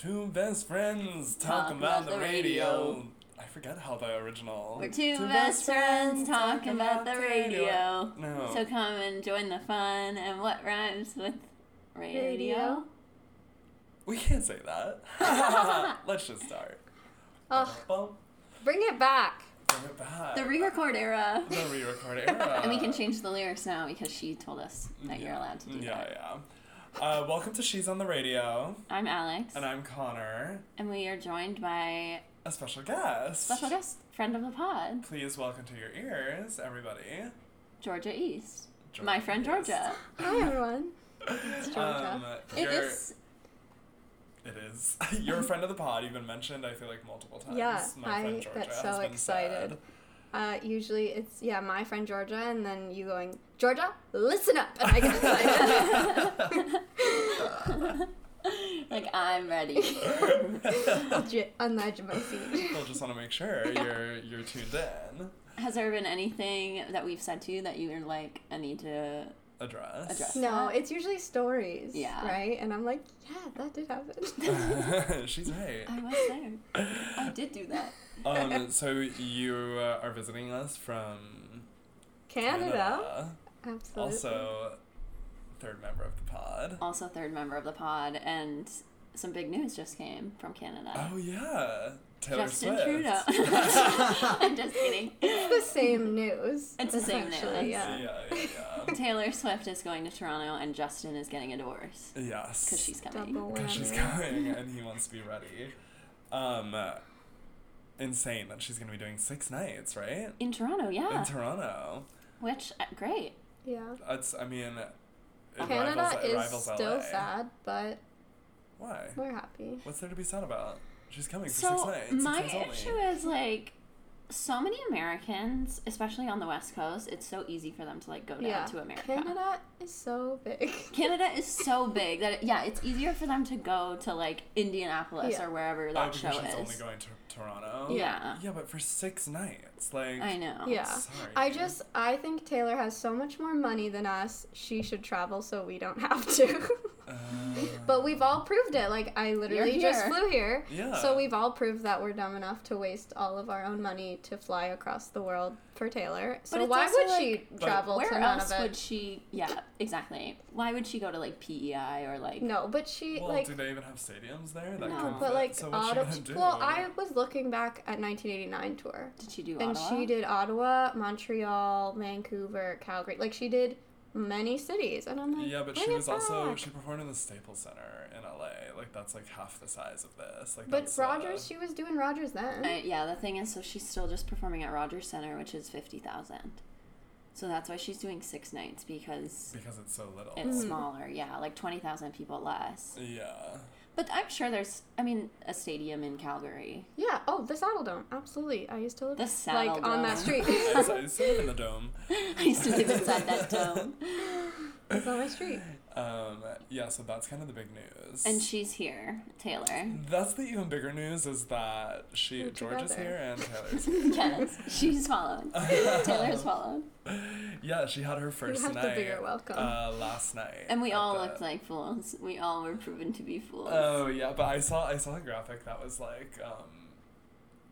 Two best friends talking about the radio. I forget how the original. We're two, best friends talking about the radio. No. So come and join the fun. And what rhymes with radio? Radio. we can't say that. Let's just start. Ugh, Bum, bring it back. bring it back. The re-record era. The re-record era. and we can change the lyrics now because she told us that you're allowed to do Yeah, that. yeah. Uh, welcome to She's on the Radio, I'm Alex, and I'm Connor, and we are joined by a special guest. special guest, friend of the pod, Please welcome to your ears, everybody. Georgia East. Georgia My friend East. Georgia. Hi, everyone. It's Georgia. Um, It you're- is. It is. You're a friend of the pod. You've been mentioned, I feel like, multiple times. Yeah, My friend I Georgia get has so been excited. said. Uh, usually it's, yeah, my friend Georgia, and then you going, Georgia, listen up. And I get like I'm ready. I'll j- on the edge of my seat. We'll just want to make sure you're you're tuned in. Has there been anything that we've said to you that you're like, I need to Address. Address. No, it's usually stories. Yeah. Right? And I'm like, yeah, that did happen. She's right. I was there. I did do that. Um, so you uh, are visiting us from Canada. Absolutely. Also, third member of the pod. Also, third member of the pod, and some big news just came from Canada. Oh yeah, Taylor Justin Swift. Trudeau. I'm just kidding. It's the same news. It's the same news. Yeah. Yeah, yeah, Taylor Swift is going to Toronto, and Justin is getting a divorce yes. because she's coming. Because she's whammy. going and he wants to be ready. Um, uh, insane that she's gonna be doing six nights, right? In Toronto, yeah. In Toronto. Which uh, great. Yeah. That's. I mean. It Canada rivals, it is rivals still LA. sad, but Why? we're happy. What's there to be sad about? She's coming for So six nights. Six my nights issue is like, so many Americans, especially on the West Coast, it's so easy for them to like go down yeah. to America. Canada is so big. Canada is so big that it, yeah, it's easier for them to go to like Indianapolis Yeah. or wherever Oh, that because show she's is. only going to Toronto. yeah. Yeah, but for six nights, like. I know. Yeah. Sorry. I just I think Taylor has so much more money than us. She should travel so we don't have to. Uh, but we've all proved it. Like I literally just flew here. Yeah. So we've all proved that we're dumb enough to waste all of our own money to fly across the world for Taylor. So it's why would like- she travel Where to none else of it? would she? Yeah, exactly. Why would she go to like PEI or like? No, but she Well, like do they even have stadiums there? That No. could but fit? like so Ottawa. Well, I was looking back at 1989 tour, Did she do and Ottawa? she did Ottawa, Montreal, Vancouver, Calgary. Like she did many cities, and I'm like, Yeah, but she it was also she performed in the Staples Center in LA. Like that's like half the size of this. Like But that's, uh, Rogers, she was doing Rogers then. Uh, yeah, the thing is, so she's still just performing at Rogers Center, which is fifty thousand. So that's why she's doing six nights because because it's so little. it's Mhm. smaller. Yeah, like twenty thousand people less. yeah. But I'm sure there's, I mean, a stadium in Calgary. yeah. Oh, the Saddle Dome. Absolutely. I used to live The like Saddle on that street. it's, it's sort of in the dome. I used to live inside that dome. it's on my street. Um, yeah, so that's kind of the big news. And she's here, Taylor. that's the even bigger news is that she We're George is here and Taylor's here. Yes, she's followed. Taylor's followed. Yeah, she had her first have the bigger welcome. Uh, last night. And we all the- looked like fools. We all were proven to be fools. Oh yeah, but I saw I saw a graphic that was like um,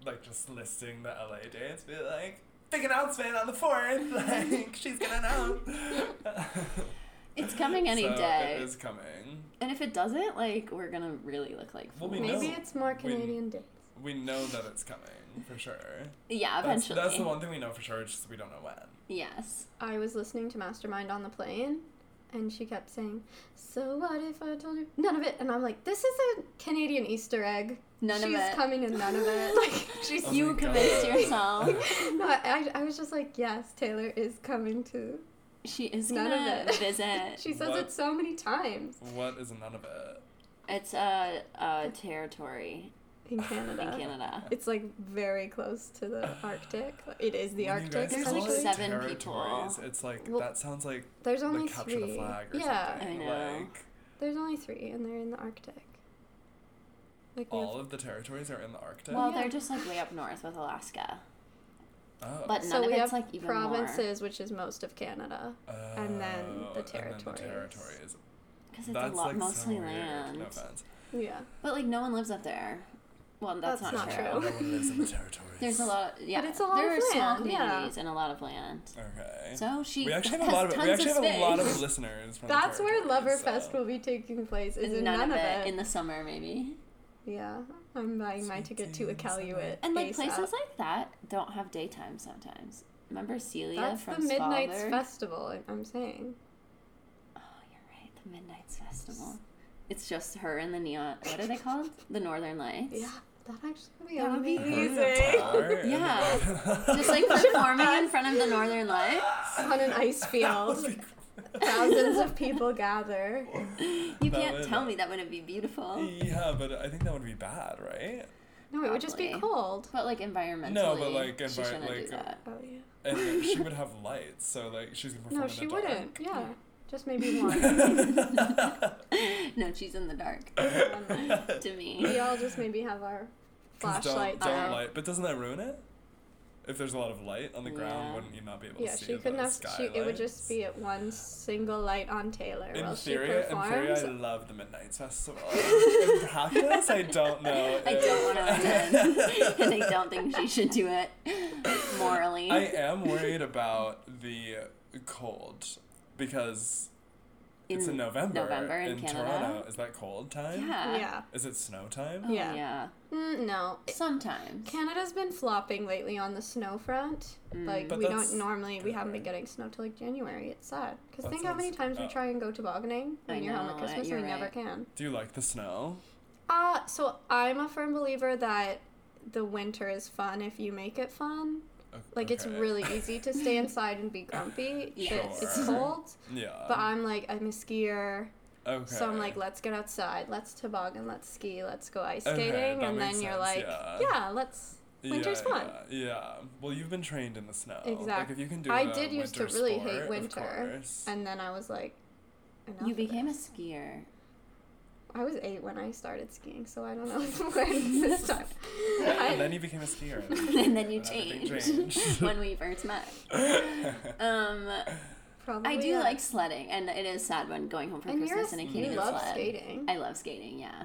like just listing the LA dates, be like big announcement on the fourth, like she's gonna announce. It's coming any so day. It is coming. And if it doesn't, like, we're gonna really look like Well, fools. we Maybe know. it's more We- Canadian dates. We know that it's coming for sure. Yeah, That's, eventually. that's the one thing we know for sure. It's just we don't know when. Yes. I was listening to Mastermind on the plane, and she kept saying, "So what if I told you none of it?" And I'm like, "This is a Canadian Easter egg. None she's of it. She's coming and none of it. Like she's Oh you my convinced God. yourself. no, I, I was just like, yes, Taylor is coming to. She is None gonna it. visit. She says What? it so many times What is none of it? It's a, a territory in Canada. in Canada. It's like very close to the Arctic. It is the When you Arctic. guys There's call like essentially. seven territories, people. It's like Well, that sounds like There's only like capture three. the flag or yeah, something. I know. Like there's only three, and they're in the Arctic. Like we have- all of the territories are in the Arctic. Well, Yeah. they're just like way up north with Alaska. Oh. But so of we it's have like even provinces, which is most of Canada. and oh, then Oh, the and then territories. territories. Because it's That's a lot, like mostly so weird. land. No offense. Yeah. But like no one lives up there. Well, that's, That's not, not true. true. No one lives in the territories. There's a lot. Yeah, it's a lot there of are small land, yeah. communities and a lot of land. Okay. So she we actually have has a lot of tons we actually of have a lot of listeners from the That's where territories, Loverfest so- will be taking place. Is And in none, of it in the summer, maybe. Yeah, I'm buying my ticket to Sweet Iqaluit. And like ASAP. places like that don't have daytime sometimes. Remember Celia That's from the Midnight's Svalbard? Festival. I- I'm saying. Oh, you're right. The Midnight's Festival. It's just her and the neon. What are they called? The Northern Lights. Yeah, that actually would be That amazing. Yeah. Just like performing in front of the Northern Lights. On an ice field, thousands of people gather. You That can't would- tell me that wouldn't be beautiful. yeah, but I think that would be bad, right? No, it would just be Probably. cold. But like environmentally, No, but, like, she envi- shouldn't like, do that. Oh yeah. And then she would have lights, so like she's gonna perform No, in she the wouldn't. dark. Yeah, just maybe one. No, she's in the dark. Um, to me. we all just maybe have our 'Cause flashlights don't, don't out. light, but doesn't that ruin it? If there's a lot of light on the ground, Yeah. wouldn't you not be able Yeah, to see Yeah, she couldn't have. She, it would just be at one single light on Taylor In while theory, she in performs. theory, I love the Midnight Festival. in practice, I don't know. I if- don't want to attend, and I don't think she should do it morally. I am worried about the cold because it's in November. November in, Canada. Toronto. Is that cold time? Yeah. yeah. Is it snow time? Oh, Yeah. yeah. Mm, no. Sometimes. Canada's been flopping lately on the snow front. Mm. Like But we don't normally we haven't been getting snow till like January. It's sad because That think how many sounds- times we try and go tobogganing I when you're home know, at Christmas and we never can. Do you like the snow? Uh so I'm a firm believer that the winter is fun if you make it fun. O- Like it's really easy to stay inside and be grumpy. Yeah. that It's cold. Yeah. But I'm like I'm a skier, okay. so I'm like let's get outside, let's toboggan, let's ski, let's go ice skating, that and then makes you're sense, like yeah. yeah, let's winter's yeah, fun. Yeah, yeah. Well, you've been trained in the snow. Like Exact- if you can do I a did used to really sport, hate winter. And then I was like, You became a skier. I was eight when I started skiing, so I don't know when this time. and then you became a skier. and then you changed, changed. when we first met. Um, probably I do yeah. like sledding, and it is sad when going home for And Christmas and I can't you even love sled. skating. I love skating, yeah,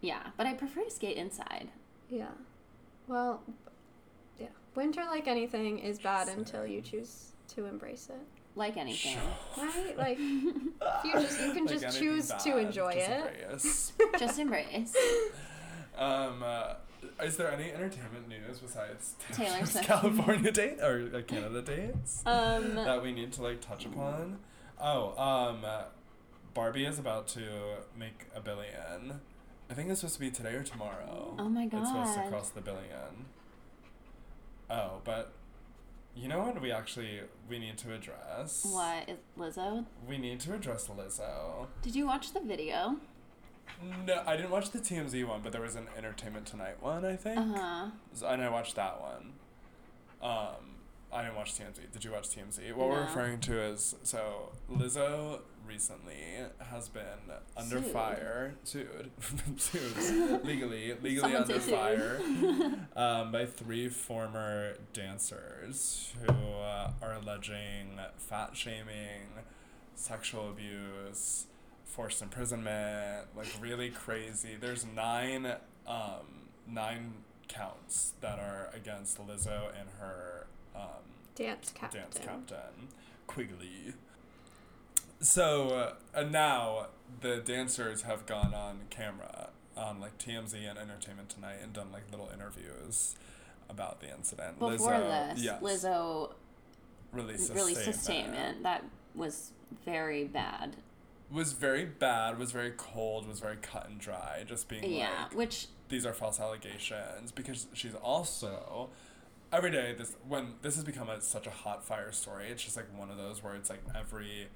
yeah, but I prefer to skate inside. yeah. Well, yeah. Winter, like anything, is bad until you choose to embrace it. Like anything. Right? Like, you just you can Like just anything choose to bad, enjoy just it. embrace. Just embrace. Um, uh, is there any entertainment news besides Taylor Swift's Swift. California date or uh, Canada dates Um, that we need to like touch upon? Oh, um, uh, Barbie is about to make a billion. I think it's supposed to be today or tomorrow. Oh my god! It's supposed to God. cross the billion. Oh, but you know what we actually we need to address? what is Lizzo? We need to address Lizzo. Did you watch the video? No, I didn't watch the TMZ one, but there was an Entertainment Tonight one, I think. Uh huh. So- and I watched that one. Um, I didn't watch TMZ. Did you watch TMZ? What we're referring to is so Lizzo recently has been under Sued. fire, sued, sued legally, legally Someone under fire, um, by three former dancers who uh, are alleging fat shaming, sexual abuse, forced imprisonment, like really crazy. There's nine, um, nine counts that are against Lizzo and her um, Dance captain. dance captain, Quigley. So uh, now the dancers have gone on camera on like TMZ and Entertainment Tonight and done like little interviews about the incident. Before Lizzo, this, yes, Lizzo released a released a statement. statement that was very bad. Was very bad. Was very cold. Was very cut and dry. Just being yeah, like, which these are false allegations because she's also every day this when this has become a, such a hot fire story it's just like one of those where it's like every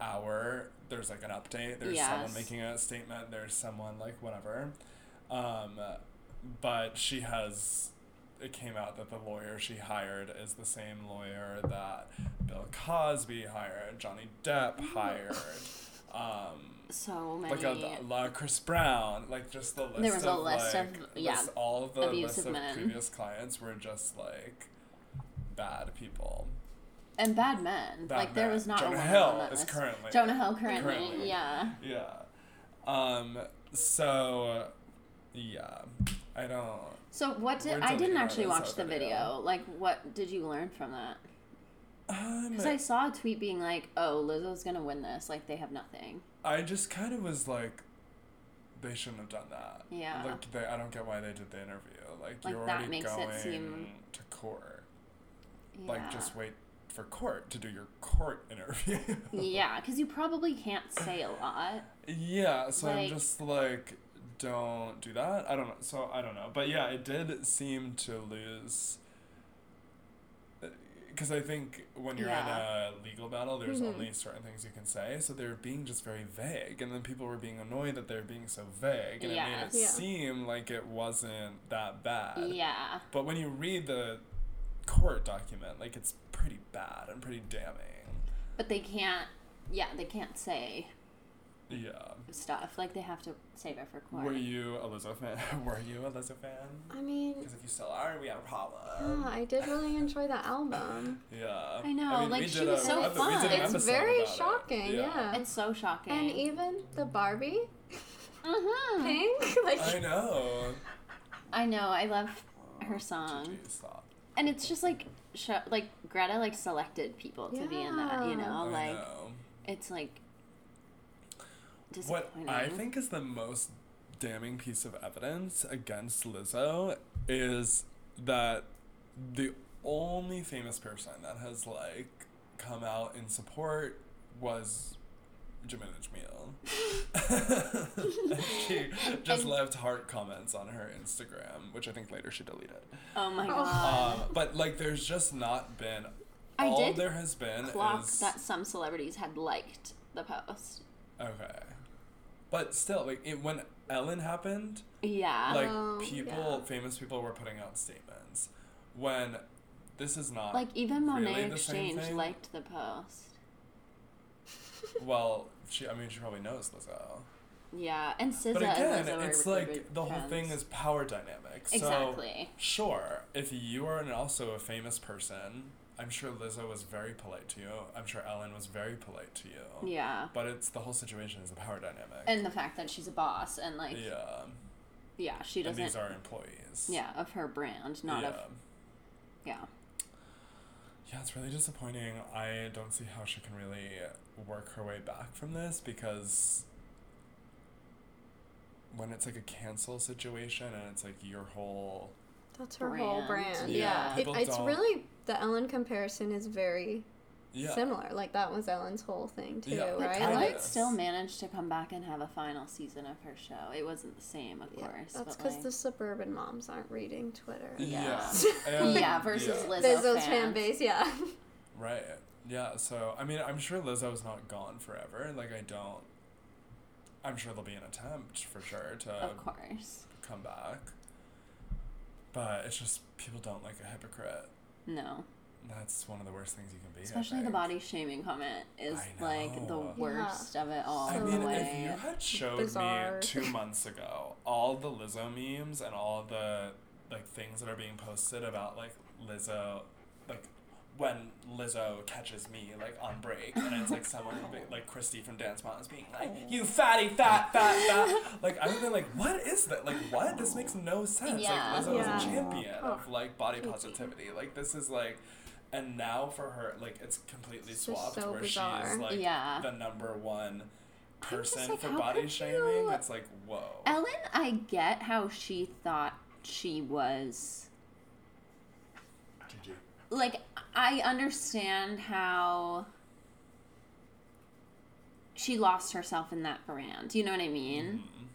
hour there's like an update there's someone making a statement there's someone like whatever um, but she has it came out that the lawyer she hired is the same lawyer that bill cosby hired johnny depp hired um, so many like a, of Chris Brown, like just the list. There was a of, list of- yeah, list- all of the list of men. previous clients were just like bad people. And bad men. Bad like there was not Jonah a Hill is list. currently Jonah Hill currently, currently. yeah. Yeah, um, so, yeah, I don't. So what did I didn't actually watch the video. video. Like, what did you learn from that? Um, Because I saw a tweet being like, "Oh, Lizzo's gonna win this. Like, they have nothing." I just kind of was like, they shouldn't have done that. Yeah. Like, they, I don't get why they did the interview. Like, Like, you're that already going seem- to court. Yeah. Like, just wait for court to do your court interview. yeah, because you probably can't say a lot. Yeah, so I'm just like, don't do that. I don't know. So I don't know, but yeah, it did seem to lose. Because I think when you're Yeah. in a legal battle, there's Mhm. only certain things you can say. So they're being just very vague, and then people were being annoyed that they're being so vague, and it made it Yeah. seem like it wasn't that bad. Yeah. But when you read the court document, like it's pretty bad and pretty damning. But they can't. Yeah, they can't say Yeah. stuff. Like they have to save it for court. Were you a Lizzo fan? Were you a Lizzo fan? I mean, Because if you still are, we have a problem. yeah, problem. I did really enjoy that album. Yeah. I know, like, she was a- so I thought we fun. It's very about it. shocking, yeah. It's so shocking. And even the Barbie Mhm. thing, like I know. I know. I love her song, Gigi, stop. And it's just like, sh- like Greta like selected people to be in that. You know, I like know. it's like What. I think is the most damning piece of evidence against Lizzo is that the only famous person that has like come out in support was Jameela Jamil. she just And- left heart comments on her Instagram, which I think later she deleted. Oh my Oh. god. Um, but like, there's just not been. I all did there has been Clock is that some celebrities had liked the post. okay, but still, like it, when Ellen happened, Yeah. like Oh, people, yeah. famous people were putting out statements. When this is not like even Monet really X Change liked the post. Well, she. I mean, she probably knows Lizzo. Yeah, and SZA But again, it's like the whole thing is power dynamics. So exactly. Sure, if you are an, also a famous person, I'm sure Lizzo was very polite to you. I'm sure Ellen was very polite to you. Yeah, But it's the whole situation is a power dynamic. and the fact that she's a boss and like yeah, yeah, she doesn't. And these are employees. yeah, of her brand, not yeah. of yeah. Yeah, it's really disappointing. I don't see how she can really work her way back from this because when it's like a cancel situation and it's like your whole that's her whole Brand. brand. Yeah, Yeah, it, it's really the Ellen comparison is very yeah similar. Like that was Ellen's whole thing too, Yeah, right? kinda. Ellen Like, still managed to come back and have a final season of her show. It wasn't the same, of yeah, course. that's because like, the suburban moms aren't reading Twitter. yeah Yeah. And- yeah versus yeah. Lizzo Lizzo's fan fans. base, yeah. Right. Yeah, so I mean I'm sure Lizzo's not gone forever. Like I don't I'm sure there'll be an attempt for sure to Of course, come back. But it's just people don't like a hypocrite. no. That's one of the worst things you can be. Especially the body shaming comment is like the know. worst of it all. I So, mean, like, if you had showed bizarre. me two months ago all the Lizzo memes and all the like things that are being posted about like Lizzo, like when Lizzo catches me like on break, and it's like someone be- like Christy from Dance Moms being like, oh. "You fatty, fat, fat, fat," like I would be like, "What is that? Like what? This makes no sense." Yeah. Like Lizzo Yeah. is a champion of Oh. like body positivity. Like this is like. And now for her, like it's completely It's swapped, so where bizarre. she's like Yeah. the number one person like, for body shaming. you- It's like, whoa. Ellen, I get how she thought she was GG. like I understand how she lost herself in that brand. You know what I mean? Mm-hmm.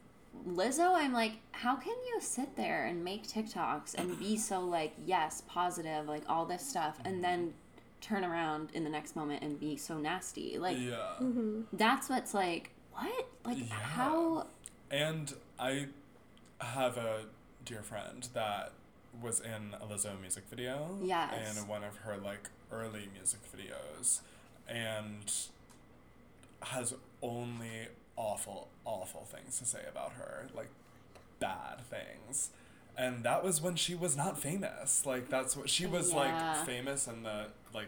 Lizzo, I'm like, how can you sit there and make TikToks and be so like, yes, positive, like all this stuff, and then turn around in the next moment and be so nasty? Like yeah. Mm-hmm. that's what's like, what? Like Yeah. how? And I have a dear friend that was in a Lizzo music video. Yes. In one of her like early music videos, and has only awful, awful things to say about her, like bad things. And that was when she was not famous. Like that's what she was Yeah. like famous in the like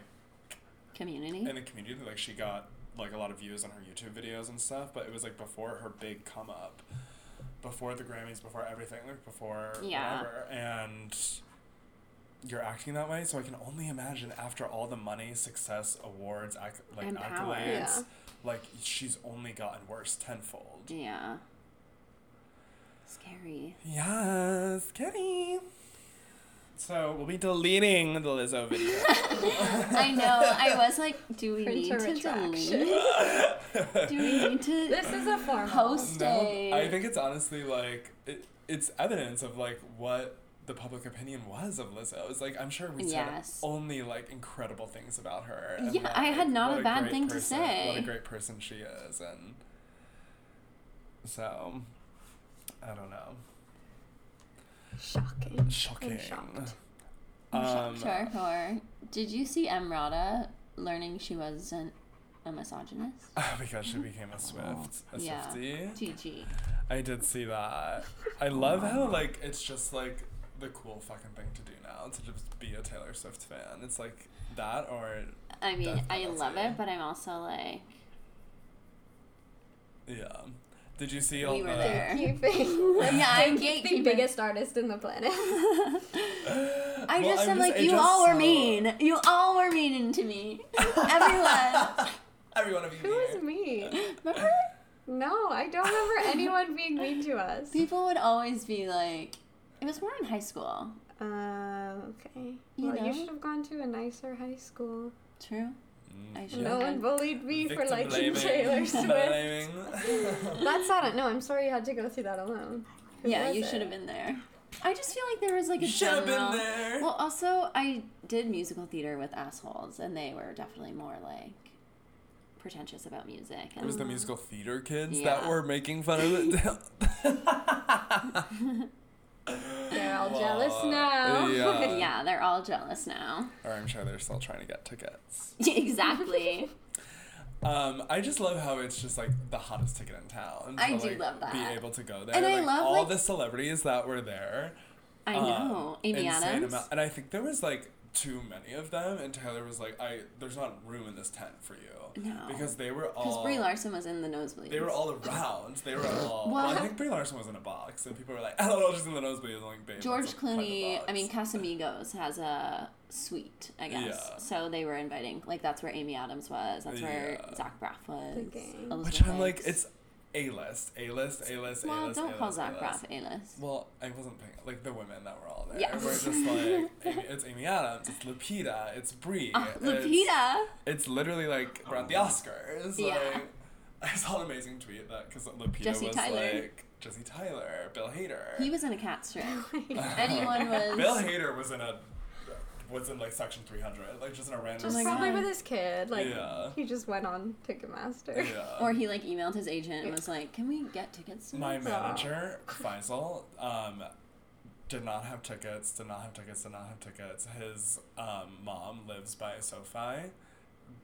Community. in the community. Like she got like a lot of views on her YouTube videos and stuff, but it was like before her big come up. before the Grammys, before everything, like before Yeah. whatever, and you're acting that way. So I can only imagine after all the money, success, awards, acc- like And accolades, Yeah. Like she's only gotten worse tenfold. Yeah. Scary. Yes, Kitty. So we'll be deleting the Lizzo video. I know. I was like, do we need Printer to retraction. delete? Do we need to This is a formal. post No, a? I think it's honestly like it, it's evidence of like what the public opinion was of Lizzo. It's like I'm sure we said Yes. only like incredible things about her. Yeah, I had like, not a bad great thing to say. What a great person she is, and so I don't know. Shocking. Shocking. I'm shocked. Um, Sure, sure. Did you see Emrata learning she wasn't a misogynist? because she became a Swift, a Yeah. Swiftie. GG. I did see that. I love how like it's just like the cool fucking thing to do now to just be a Taylor Swift fan. It's like that or I mean, I love it, but I'm also like, yeah. Did you see all We were the there. Gatekeeping. Let's Yeah, I'm thank the biggest artist in the planet. I Well, just I'm am like, you just all were saw- mean. You all were mean to me. Everyone. Every one of you. Who was here. me? Remember? No, I don't remember anyone being mean to us. People would always be like, it was more in high school. Um, okay. You well, know? you should have gone to a nicer high school. True. Mm, I should No have. one bullied me for liking blaming. Taylor Swift. Blaming. That's sad. No, I'm sorry you had to go through that alone. Who Yeah, you should have been there. I just feel like there was like a Should have general. been there. Well, also I did musical theater with assholes, and they were definitely more like pretentious about music. And it was the musical theater kids Yeah. that were making fun of it. They're all jealous now. Yeah. yeah, they're all jealous now. or I'm sure they're still trying to get tickets. exactly. Um, I just love how it's just like the hottest ticket in town. I to, do like, love that. Be able to go there. And I love, all like- the celebrities that were there. I um, know. Amy insane Adams. amount- and I think there was like too many of them, and Taylor was like, "I there's not room in this tent for you." No. Because they were all. Because. Brie Larson was in the nosebleeds. They were all around. They were all. Well, I think Brie Larson was in a box, and people were like, "Oh, she's in the nosebleeds." I'm like, "Babe, George that's a private Clooney. I mean. Casamigos has a suite, I guess. Yeah. So they were inviting. Like that's where Amy Adams was. That's where Yeah. Zach Braff was. The gang. Which I'm like, it's A list, A list, A list, A list. Well, list. don't A call list, Zach A list. Braff A-list. Well, I wasn't paying like the women that were all there. Yeah. We're just like Amy, it's Amy Adams, it's Lupita, it's Brie. Oh, it's, Lupita. It's literally like oh, we're at the Oscars. Yeah. Like, I saw an amazing tweet that because Lupita Jesse was Tyler. like Jesse Tyler, Bill Hader. He was in a cat strip. Anyone was. Bill Hader was in a was in like section three hundred, like just in a random. Just my probably God. with his kid. Like Yeah. he just went on Ticketmaster. yeah. Or he like emailed his agent and was like, "Can we get tickets?" To My this?" manager, Faisal, um, did not have tickets, did not have tickets, did not have tickets. His um, mom lives by SoFi,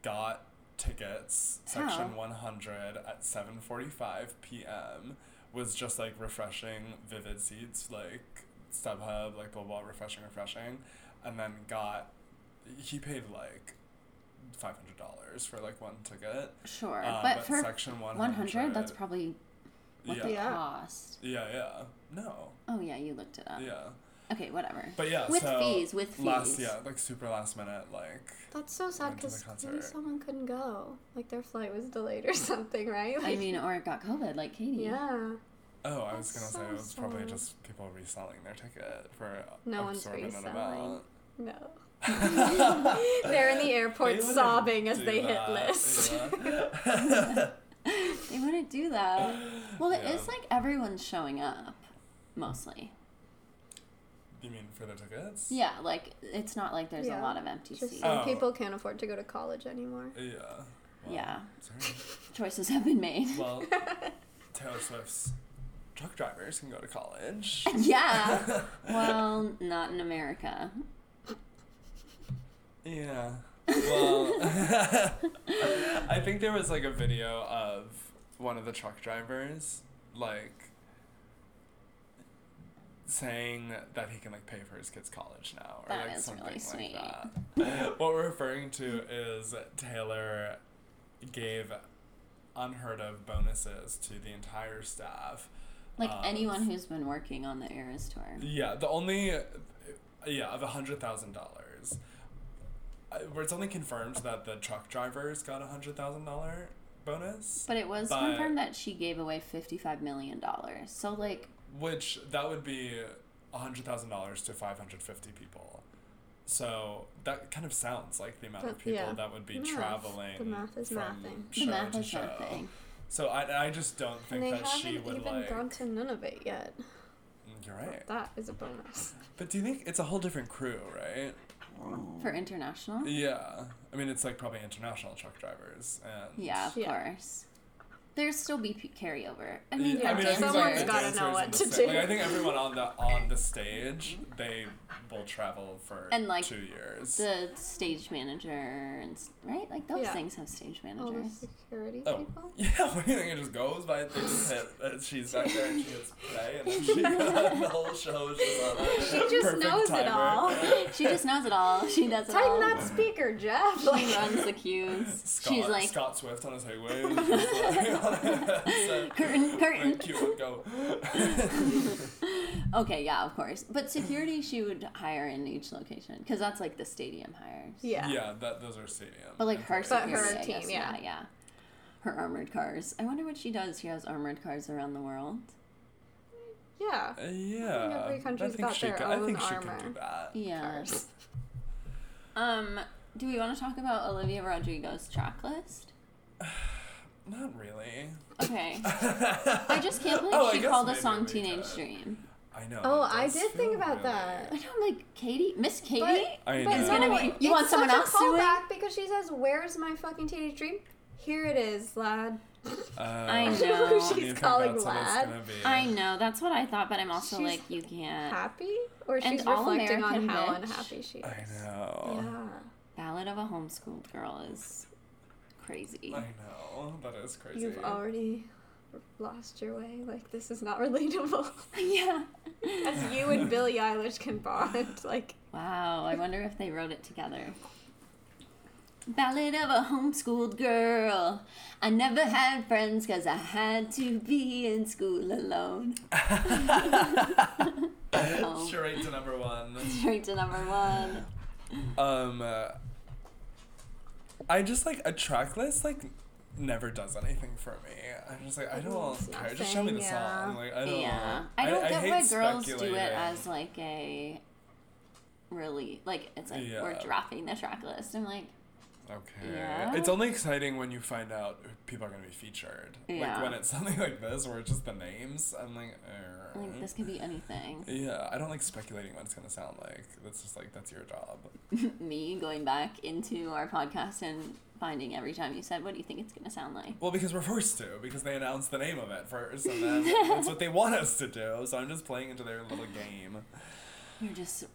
got tickets, How? section 100 at 7.45 p.m. Was just like refreshing Vivid Seats, like StubHub, like blah, blah, refreshing, refreshing. And then got, he paid like $500 for like one ticket. Sure, Uh, but, for section 100, one hundred, that's probably what yeah. they cost. Yeah, yeah. No. Oh yeah, you looked it up. Yeah. Okay, whatever. But yeah, With so fees, with fees. Last, fees. yeah, like super last minute, like That's so sad Went to the because maybe someone couldn't go. Like their flight was delayed or something, right? I mean, or it got COVID, like Katie. yeah. oh, I was gonna say it was probably just people reselling their ticket for No one's absorbent reselling. amount. No. They're in the airport They sobbing as do they hit that, list. They wouldn't do that. Well, it is Yeah. like everyone's showing up, mostly. you mean for the tickets? Yeah, like it's not like there's Yeah, a lot of empty Just seats. some Oh. people can't afford to go to college anymore. Yeah. Well, Yeah. sorry. Choices have been made. Well, Taylor Swift's truck drivers can go to college. yeah. Well, not in America. Yeah. Well, I think there was like a video of one of the truck drivers like saying that he can like pay for his kids' college now or That like is something really like that. what we're referring to is Taylor gave unheard of bonuses to the entire staff Like of- anyone who's been working on the Eras tour. Yeah, the only, yeah, of a hundred thousand dollars. Where it's only confirmed that the truck drivers got a hundred thousand dollar bonus, But it was But- confirmed that she gave away $55 million. So, like, which that would be a hundred thousand dollars to five hundred fifty people. So that kind of sounds like the amount of people yeah, that would be math. traveling. The math is from mathing. the show math to is show. nothing. So I, I just don't think and they that she haven't would even like. gone to none of it yet. Mm, you're right. That is a bonus. But do you think it's a whole different crew, right? For international? Yeah. I mean, it's like probably international truck drivers and. Yeah, of Yeah. course. There's still be p- carryover. I mean, Yeah, I yeah, mean, I think Someone's like gotta know what to do. Like, I think everyone on the on the stage, they will travel for And, like, two years. the stage manager and right, like those Yeah. things have stage managers. All the managers. security Oh. people. Yeah, what do you think? It just goes by. They just hit. Uh, she's back there and she hits play, and then she the whole show is on. She just perfect knows it all. she just knows it all. She does it all. Tighten that speaker, Jeff. She runs the cues. Scott, She's like Scott Swift on his Segway. Is just like, so, curtain, curtain. like, cue it, go. Okay, yeah, of course. But security, she would hire in each location because that's like the stadium hires. yeah. Yeah, that those are stadium. But like her But security, her I team, guess, yeah. yeah, yeah. Her armored cars. I wonder what she does. She has armored cars around the world. Yeah. Uh, yeah, every country's I think got she their could, I think own she armor. could do that. Yeah. Um, do we want to talk about Olivia Rodrigo's track list? Not really. Okay. I just can't believe Oh, she called a song Teenage could. Dream. I know. Oh, I did think about really- that. I know, like Katie, Miss Katie. But- I But know. It's gonna no, be- you want it's someone such else a doing? callback because she says, "Where's my fucking teenage dream?" Here it is, lad. Uh, I know. she's you calling that's what it's lad. I know. That's what I thought, but I'm also She's like, you can't. Happy, or And she's All reflecting on American how Bitch. unhappy she is. I know. Yeah. Ballad of a Homeschooled Girl is crazy. I know. That is crazy. You've already lost your way. Like this is not relatable. yeah. As you and Billie Eilish can bond. Like Wow. I wonder if they wrote it together. Ballad of a homeschooled girl. I never had friends because I had to be in school alone. Oh. Straight to number one. Straight to number one. Um, uh, I just like a track list like never does anything for me. I'm just like I don't care. Just show me the yeah. song. Like I don't. Yeah. I don't get hate why girls do it as like a really like it's like we're dropping the track list. I'm like, Okay. Yeah. It's only exciting when you find out people are going to be featured. Yeah. Like when it's something like this where it's just the names, I'm like, uh, like this could be anything. Yeah, I don't like speculating what it's going to sound like. That's just like, that's your job. Me going back into our podcast and finding every time you said, "What do you think it's gonna sound like?" Well, because we're forced to, because they announced the name of it first, and then that's what they want us to do. So I'm just playing into their little game. You're just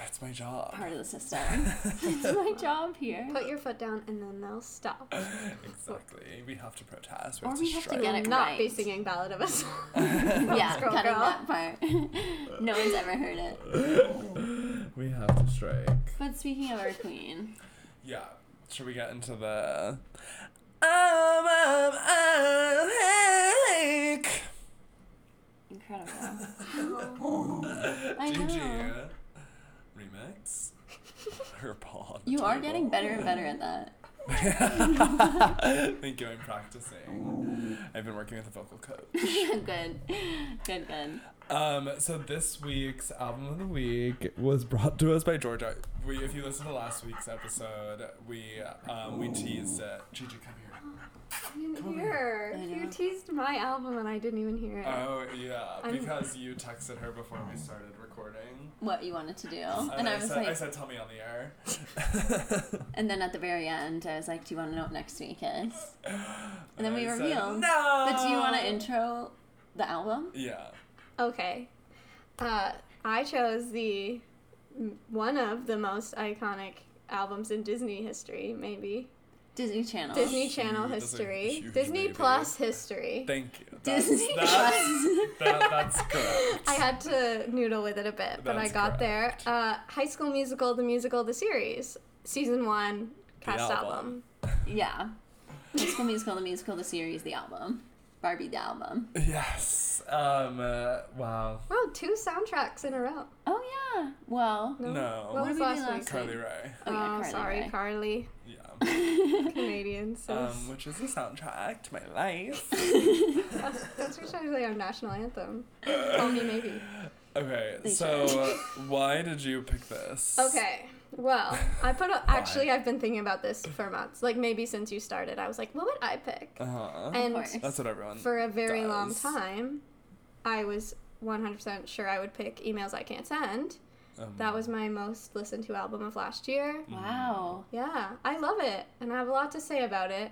That's my job. part of the system. it's my job here. put your foot down and then they'll stop. exactly. We have to protest. Or have we have to get Will it not be singing Ballad of a Song. yeah, Scroll cutting girl. that part. no one's ever heard it. We have to strike. But speaking of our queen, Yeah. Should we get into the? Um, um, um, incredible. I Gigi know. Her paw. You are getting better and better at that. Thank you. I'm practicing. I've been working with a vocal coach. good, good, good. Um, so this week's album of the week was brought to us by Georgia. We, if you listen to last week's episode, we um, we teased it. Gigi, come here. I didn't hear. You teased my album and I didn't even hear it. Oh yeah, I'm- because you texted her before we started recording. What you wanted to do, And, and I, I was said, like, I said, tell me on the air. and then at the very end, I was like, "Do you want to know what next week is?" And then we I said, revealed. no. But do you want to intro the album? Yeah. Okay. Uh, I chose the one of the most iconic albums in Disney history, maybe Disney Channel. Disney Channel Huge- history, Disney maybe. Plus history. Thank you. Disney That's, that's, that, that's correct. I had to noodle with it a bit, but I got correct. there. Uh, High School Musical, the musical, the series, season one, The cast album. album. Yeah. High School Musical, the musical, the series, the album. Barbie the album. Yes. Um. Uh, wow. Wow, two soundtracks in a row. Oh yeah. Well. No. No. What What was we last do week? Carly Rae. Oh, yeah, Carly sorry, Rae. Carly. Yeah. Canadian. So Um, which is the soundtrack to my life. that's, that's actually our national anthem. Call me maybe. Okay, They so why did you pick this? Okay. Well, I put a, actually I've been thinking about this for months. Like maybe since you started, I was like, what would I pick? Uh huh. And course. That's what everyone. for a very long time, I was 100% sure I would pick Emails I Can't Send. Um, That was my most listened to album of last year. Wow. Yeah, I love it, and I have a lot to say about it,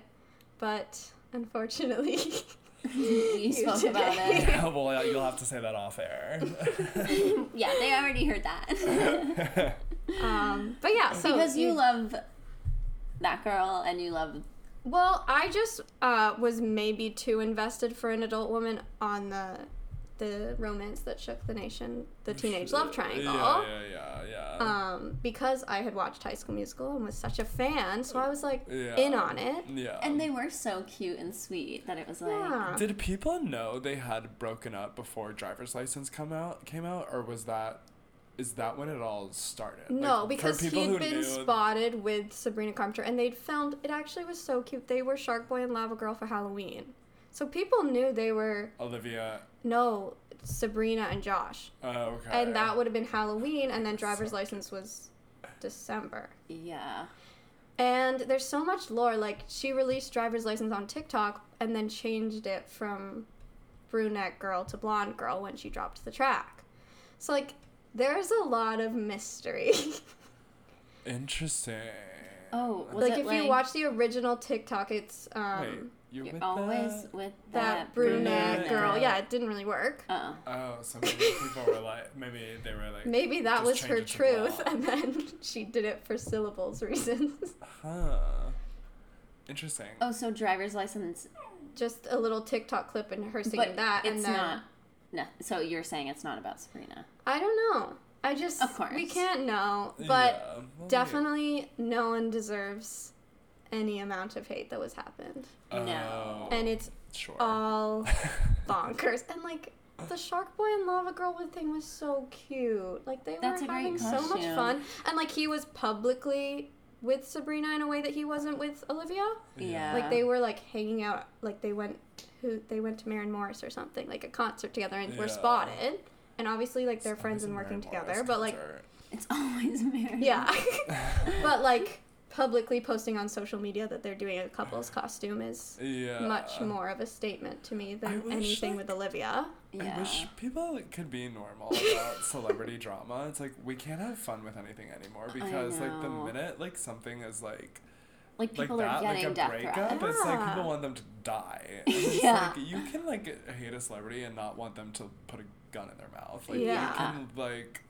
but unfortunately, you spoke today. about it. Yeah, well, you'll have to say that off air. Yeah, they already heard that. um, but yeah, so because you love that girl and you love Well, I just uh, was maybe too invested for an adult woman on the the romance that shook the nation, the teenage love triangle. Yeah, yeah, yeah, yeah. Um, because I had watched High School Musical and was such a fan, so I was like Yeah. in on it. yeah. and they were so cute and sweet that it was like Yeah. Did people know they had broken up before driver's license come out came out, or was that is that when it all started? No, Like, because he'd been knew- spotted with Sabrina Carpenter, and they'd filmed. It actually was so cute. They were Shark Boy and Lava Girl for Halloween, so people knew they were Olivia. No Sabrina and Josh, Oh, okay. and that would have been Halloween, and then driver's license was December. yeah. And there's so much lore. Like she released driver's license on TikTok and then changed it from brunette girl to blonde girl when she dropped the track. So like there's a lot of mystery. Interesting. Oh, was like it if like you watch the original TikTok, it's um Wait, you're, you're with always that? with that, that, brunette, brunette girl. girl. Yeah, it didn't really work. Oh. Oh, so maybe people were like, maybe they were like, Maybe that was change her truth, and then she did it for syllables reasons. huh. Interesting. Oh, so driver's license, Just a little TikTok clip and her singing but that, it's and then not. No, so you're saying it's not about Sabrina? I don't know. I just Of course. we can't know, but Yeah, well, yeah. definitely no one deserves any amount of hate that was happened, No. And it's sure. all bonkers. And like the Shark Boy and Lava Girl thing was so cute. Like they That's were having so much fun, and like he was publicly with Sabrina in a way that he wasn't with Olivia. Yeah. Like they were like hanging out. Like they went who they went to Maren Morris or something, like a concert together, and were Yeah. spotted. And obviously, like they're It's friends and working Maren together, Morris but like concert. It's always married. yeah. but like publicly posting on social media that they're doing a couple's costume is yeah. much more of a statement to me than wish, anything like- with Olivia. Yeah. I wish people could be normal about celebrity drama. It's like we can't have fun with anything anymore because like the minute like something is like Like like people that, are like getting a death breakup, threats. it's like people want them to die. And it's Yeah. like you can like hate a celebrity and not want them to put a gun in their mouth. Like Yeah. you can like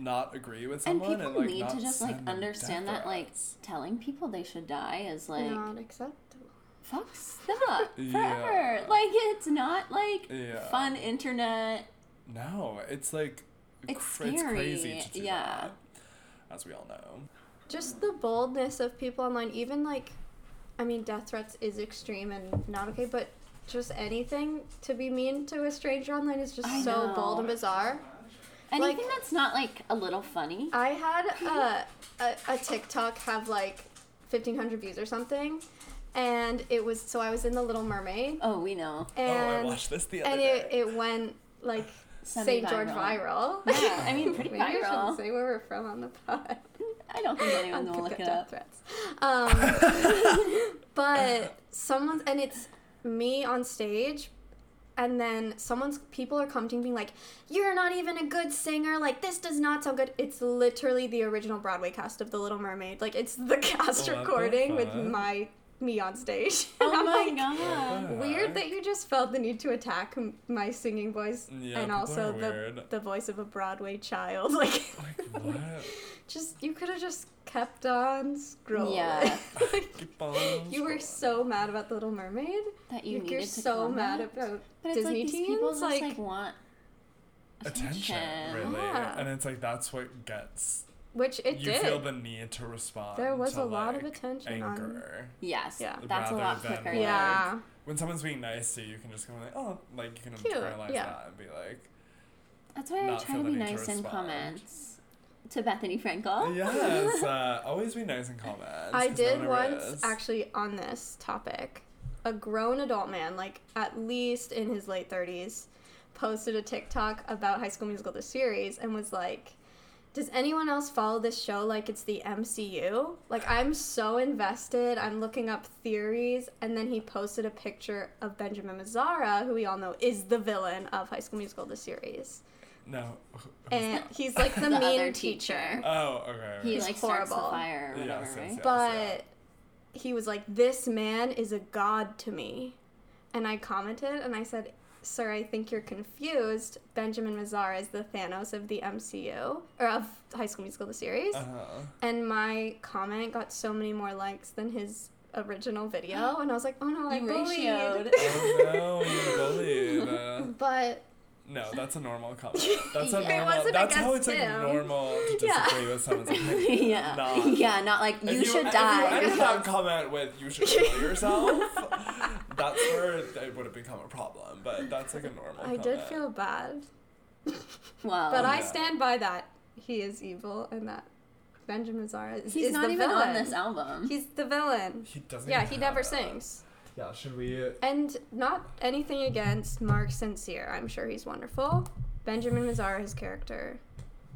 not agree with And someone people and, like need not to just like understand that like telling people they should die is like Not acceptable. fuck stop Yeah. forever. Like it's not like Yeah. fun internet. No, it's like It's cr- it's crazy to do yeah. that, as we all know. Just the boldness of people online, even like, I mean, death threats is extreme and not okay, but just anything to be mean to a stranger online is just I so bold and bizarre. Anything Like- that's not like a little funny. I had a, a, a TikTok have like 1,500 views or something, and it was so I was in The Little Mermaid, Oh, we know. and oh, I watched this the other and day. it, it went like St. George Semi-viral. Yeah, I mean, pretty Maybe I viral. shouldn't say where we're from on the pod. I don't think anyone I'll will pick look it up. threats. Um, but someone's and it's me on stage, and then someone's people are commenting being like, "You're not even a good singer. Like this does not sound good." It's literally the original Broadway cast of The Little Mermaid. Like it's the cast the recording with my me on stage. Oh I'm my like, god. Weird that you just felt the need to attack m- my singing voice Yeah, and also the weird. the voice of a Broadway child. Like, Like what? just you could have just kept on scrolling. Yeah. Like, Keep on you were so mad about the Little Mermaid. That you like, needed you're to so mad comment. about But it's Disney like these teens. people just like, like, want attention, attention. really, Yeah. and it's like that's what gets which it you did. feel the need to respond. There was to, a lot of like, attention on- anger. Yes, Yeah. that's a lot than, quicker. like, yeah. when someone's being nice to you, you can just go like, oh, like you can Cute, internalize yeah. that and be like, That's why I Not try to be need to nice in comments to Bethenny Frankel. yes, uh, always be nice in comments. I did no once is. actually on this topic. A grown adult man, like at least in his late 30s, posted a TikTok about High School Musical the series and was like, "Does anyone else follow this show like it's the MCU? Like I'm so invested. I'm looking up theories." And then he posted a picture of Benjamin Mazzara, who we all know is the villain of High School Musical the series. No. And that? he's like the, The mean other teacher. teacher. Oh, okay. He He's like starts the horrible. fire or whatever, Yes, yes, right? yes. but he was like, "This man is a god to me," and I commented and I said, "Sir, I think you're confused. Benjamin Mazzara is the Thanos of the MCU or of High School Musical the series." Uh-huh. And my comment got so many more likes than his original video, and I was like, "Oh no, I You bullied." ratioed. Oh no, you bullied. Uh, But no, that's a normal comment. That's a It normal. wasn't That's how it's like him. normal to Yeah. disagree with someone's opinion. yeah. Not- Yeah, not like you If should die. You ended that because- comment with "you should kill yourself." That's where it would have become a problem. But that's like a normal. I did feel bad. well, But I stand by that. He is evil, and that Benjamin Mazzara is, he's is not the even villain. on this album. He's the villain. He doesn't. Yeah, he never a- sings. Yeah, should we? Uh, and not anything against Mark St. Cyr. I'm sure he's wonderful. Benjamin Mazzara, his character,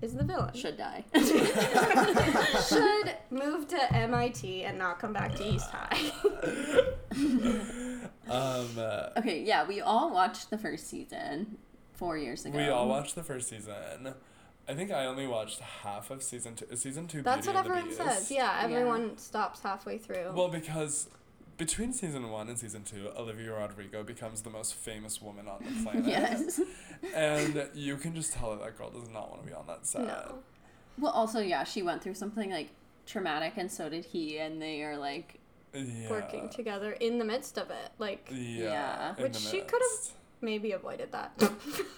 is the villain. should die. Should move to MIT and not come back to East High. Um, uh, okay, yeah, we all watched the first season four years ago. we all watched the first season. I think I only watched half of season two. Season two? That's Beauty what and the everyone says. Yeah, everyone stops halfway through. Well, because between season one and season two, Olivia Rodrigo becomes the most famous woman on the planet. Yes. And you can just tell that that girl does not want to be on that set. no. Well, also, yeah, she went through something like traumatic, and so did he, and they are like, Yeah. Working together in the midst of it. Like, Yeah. Yeah. Which she could've- midst. Maybe avoided that.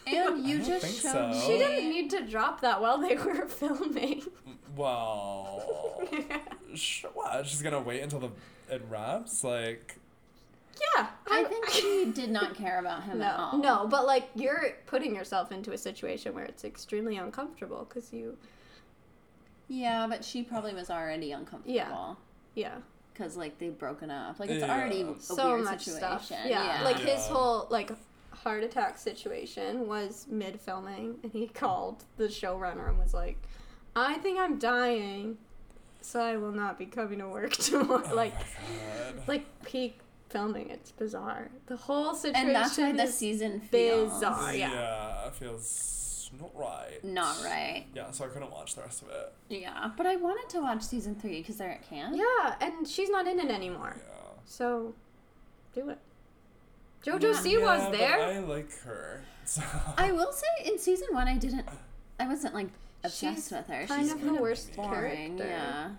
and you don't just think showed so. she didn't need to drop that while they were filming. Well, sh- what? She's gonna wait until the it wraps? Like, yeah. I think she did not care about him at all. no, but like you're putting yourself into a situation where it's extremely uncomfortable because you, Yeah, but she probably was already uncomfortable. yeah, Yeah Because, like, they've broken up. Like, it's Yeah. already a so weird much situation. stuff. Yeah. like his whole like heart attack situation was mid filming, and he called the showrunner and was like, "I think I'm dying, so I will not be coming to work tomorrow." oh like, my like peak filming. It's bizarre. The whole situation and that's why the is season feels bizarre. yeah. it feels not right. not right. Yeah, so I couldn't watch the rest of it. Yeah, but I wanted to watch season three because they're at camp. Yeah, and she's not in it anymore. Yeah. So, do it. JoJo Yeah. Siwa's yeah, but there. I like her. So. I will say in season one, I didn't. I wasn't like obsessed She's with her. kind She's of the of worst boring. character. Yeah,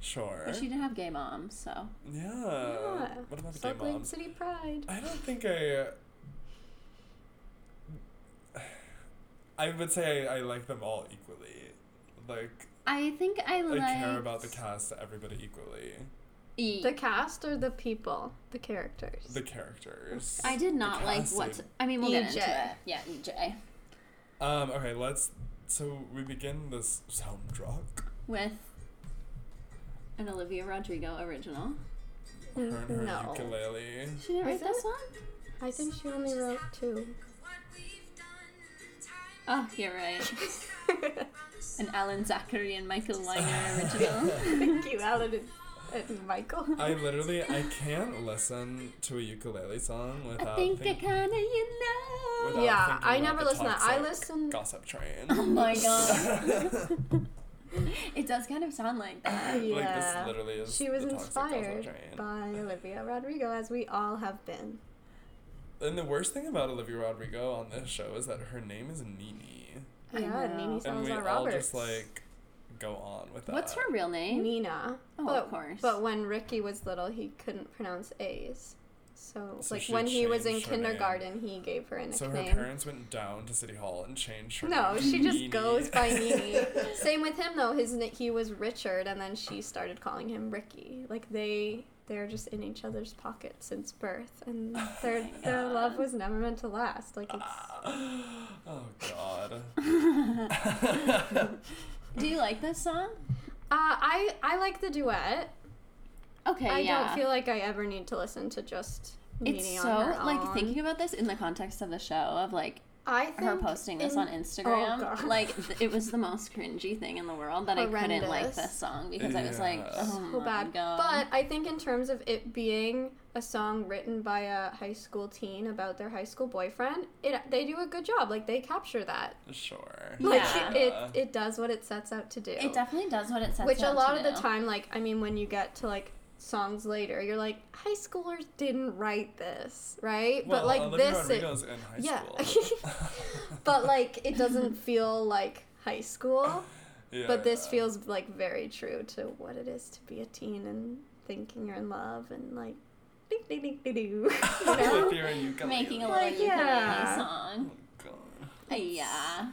Sure. but she didn't have gay moms, so yeah. Yeah. What about the Salt gay Lake moms? City Pride. I don't think I. I would say I, I like them all equally. Like I think I like. I care about the cast, everybody equally. E- The cast or the people? The characters. The characters. I did not like casting. what's. I mean, we'll get into it. Yeah, EJ Um. Okay. Let's. So we begin this soundtrack. with an Olivia Rodrigo original. Her and her no. ukulele. She didn't write this it? one. I think she only wrote two. Oh, you're right. An Alan Zachary and Michael Weiner original. Thank you, Alan and, and Michael. I literally I can't listen to a ukulele song I without think I think- kinda you know. Yeah, I never listen to that. I toxic listen- Gossip Train. Oh my god. it does kind of sound like that. Yeah. Like this literally is. She was the inspired by Olivia Rodrigo, as we all have been. And the worst thing about Olivia Rodrigo on this show is that her name is Nini. I yeah, know. Nini And we Salazar all Roberts. just like go on with that. What's her real name? Nina. Oh, but, of course. But when Ricky was little, he couldn't pronounce A's. So, So like when he was in changed her name. kindergarten, he gave her a nickname. So her parents went down to City Hall and changed her no, name. to she just Nini. goes by Nini. Same with him though. His he was Richard, and then she started calling him Ricky. Like they they're just in each other's pockets since birth, and their their love was never meant to last. Like it's oh God. Do you like this song? uh, I I like the duet. Okay, I yeah. don't feel like I ever need to listen to just it's so on her like own. thinking about this in the context of the show of like I think her posting this in- on Instagram. Oh, like th- it was the most cringy thing in the world that I couldn't like this song because I was like, oh so my bad. god. But I think in terms of it being a song written by a high school teen about their high school boyfriend, it they do a good job. Like they capture that. Sure. Like Yeah. it it does what it sets out to do. it definitely does what it says. Which a lot to of the time, like I mean, when you get to like songs later, you're like, high schoolers didn't write this, right? but like Olivia this, it, in high yeah. school. but like it doesn't feel like high school. Yeah, but this yeah. feels like very true to what it is to be a teen and thinking you're in love and like ding ding ding ding ding. You know? With your ukulele. making a Like, little ukulele yeah. song. Oh, God. Uh, yeah,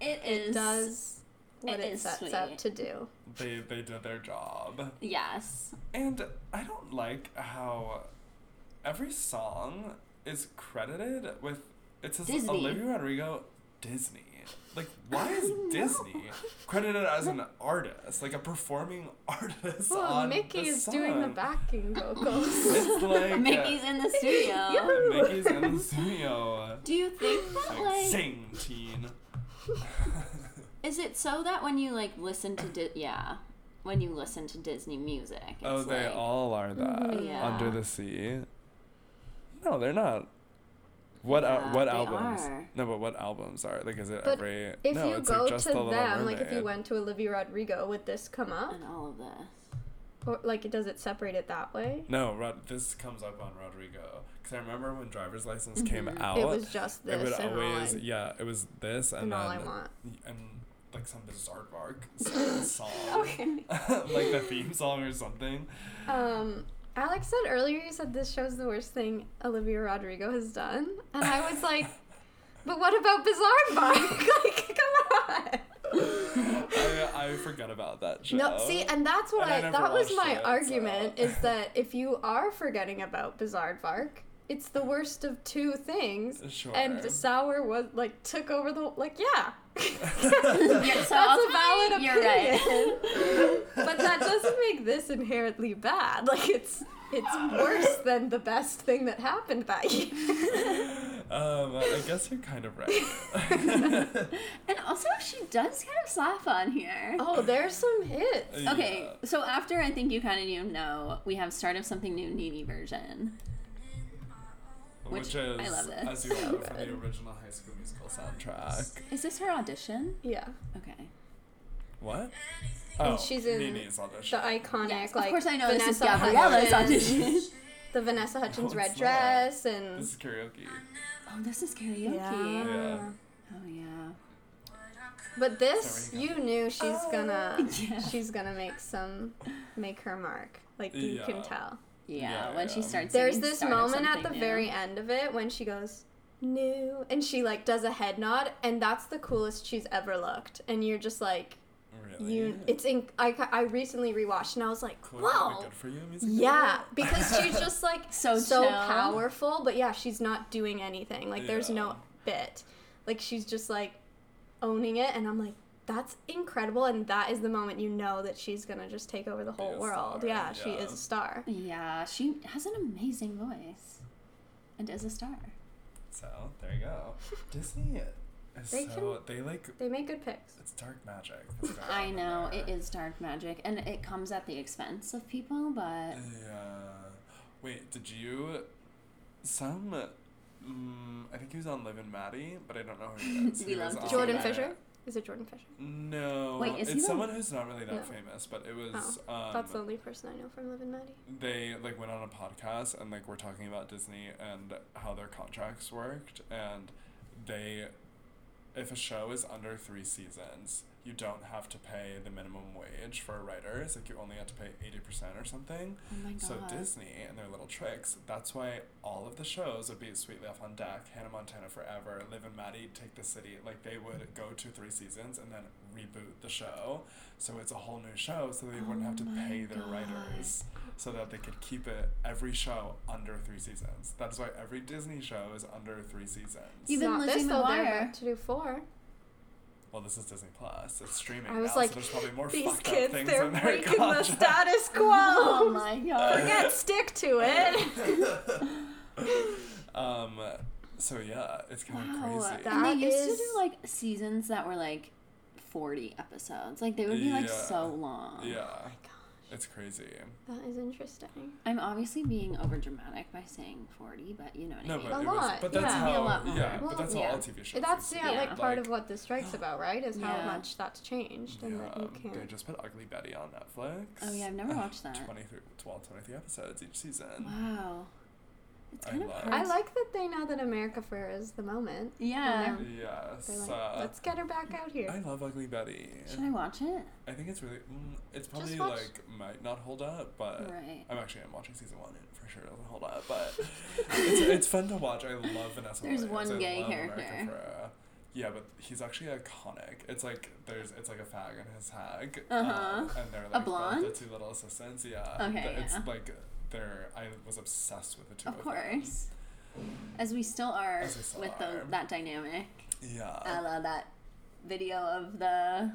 it is. it does what it it, is sets sweet. out to do. They they did their job. Yes. And I don't like how every song is credited with it says Disney. Olivia Rodrigo Disney. Like why is Disney credited as an artist, like a performing artist Well, on Mickey the is doing the backing vocals. It's like uh, Mickey's in the studio. Yoo-hoo. Mickey's in the studio. Do you think It's that like, like sing teen. is it so that when you like listen to Di- yeah when you listen to Disney music it's oh, they like, all are that Yeah. under the sea. No, they're not. What al- Yeah, what they albums? are. No, but what albums are like? Is it But every? If no, you it's go like just to the Little them, like if you went to Olivia Rodrigo, would this come up? and all of this. Or like does it separate it that way? No, Rod- this comes up on Rodrigo because I remember when Driver's License came Mhm. out. it was just it would this and always all I, yeah, it was this and, and all I then want. and like some Bizaardvark song, like the theme song or something. Um, Alex said earlier you said this show's the worst thing Olivia Rodrigo has done, and I was like, but what about Bizaardvark? like, come on. I, I forgot about that show. No, see, and that's what And I, I that was my it, argument so- is that if you are forgetting about Bizaardvark, it's the worst of two things. Sure. And Sour was like took over the like yeah. Yeah, so That's a valid ultimately, you're right. opinion. but that doesn't make this inherently bad. Like it's it's worse than the best thing that happened that year. um, I guess you're kind of right. And also, she does kind of slap on here. oh, there's some hits. Okay, Yeah. so after I think you kind of you know, we have start of something new, Nini version. Which, Which- is, I love this. as you know, from the original High School Musical soundtrack. Is this her audition? Yeah. Okay. What? And Oh, she's in Nini's audition. The iconic Yes, like of course I know Vanessa this is Gabriella's audition. The Vanessa Hudgens No, red not. dress and This is karaoke. Oh, this is karaoke. Yeah. Yeah. Oh yeah. But this, There we go. you knew she's oh, gonna, Yeah. she's gonna make some, make her mark. Like you Yeah. can tell. Yeah, Yeah, when she starts. There's this moment at the Something very end of it when she goes new, and she like does a head nod, and that's the coolest she's ever looked. And you're just like, Really? you, it's in. I I recently rewatched, and I was like, cool. whoa. Good for you, music Yeah, because she's just like So so, chill. powerful, but yeah, she's not doing anything. Like there's no bit. Like she's just like owning it and I'm like that's incredible and that is the moment you know that she's going to just take over the whole world. star, Yeah, she is a star. Yeah, she has an amazing voice, and is a star. So there you go. Disney is They so they like They make good picks. it's dark magic. I know there. it is dark magic, and it comes at the expense of people, but Yeah. Wait, did you some? Mm, I think he was on Liv and Maddie, but I don't know who he is. We He love on, Jordan Fisher? Is it Jordan Fisher? No, Wait, is he it's the- someone who's not really that No. famous, but it was. Oh, um, That's the only person I know from Liv and Maddie. they like went on a podcast and like we're talking about Disney and how their contracts worked and they if a show is under three seasons you don't have to pay the minimum wage for writers like you only have to pay 80% or something. Oh my god. so Disney and their little tricks that's why all of the shows would be Suite Life on Deck Hannah Montana Forever Liv and Maddie Take the City like they would go to three seasons and then reboot the show. So it's a whole new show so they wouldn't have to Oh pay their writers so that they could keep it every show under three seasons. That's why every Disney show is under three seasons. Even Not Lizzie this though. They're McGuire. about to do four. well, this is Disney Plus. It's streaming. I was now, like, so there's probably more These fucked up kids, things they're in their breaking the status quo. Oh my god. Forget stick to it. Um, so yeah, it's kind of Wow. crazy. That and they used to do like seasons that were like 40 episodes. Like they would be like so long. yeah, my gosh, it's crazy. that is interesting. I'm obviously being over dramatic by saying 40, but you know what No, I mean. but A it was, lot, but that's yeah. how, Be a lot more. yeah, Well, but that's yeah. how all TV shows. That's used to yeah, like part Like, of what the strike's about, right? Is how Yeah. much that's changed and that you Yeah, they can't. just put Ugly Betty on Netflix. Oh, yeah, I've never watched that. 23, 12, 23 episodes each season. Wow. It's I kind of love- hard. I like that they know that America Ferrera is the moment. Yeah. And Yes. They're like, uh, let's get her back out here. I love Ugly Betty. Should I watch it? I think it's really. Mm, it's probably watch- like might not hold up, but Right. I'm actually I'm watching season one. It for sure it doesn't hold up, but it's, it's fun to watch. I love Vanessa. There's Williams. one I gay love America character. Ferrera. Yeah, but he's actually iconic. It's like there's it's like a fag and his hag, Uh-huh. um, and they're like both blonde? the two little assistants. Yeah, Okay, But it's yeah. like they're. I was obsessed with the two. Of Of, them. course. As we still are we still with are. The, that dynamic. Yeah. a la that video of the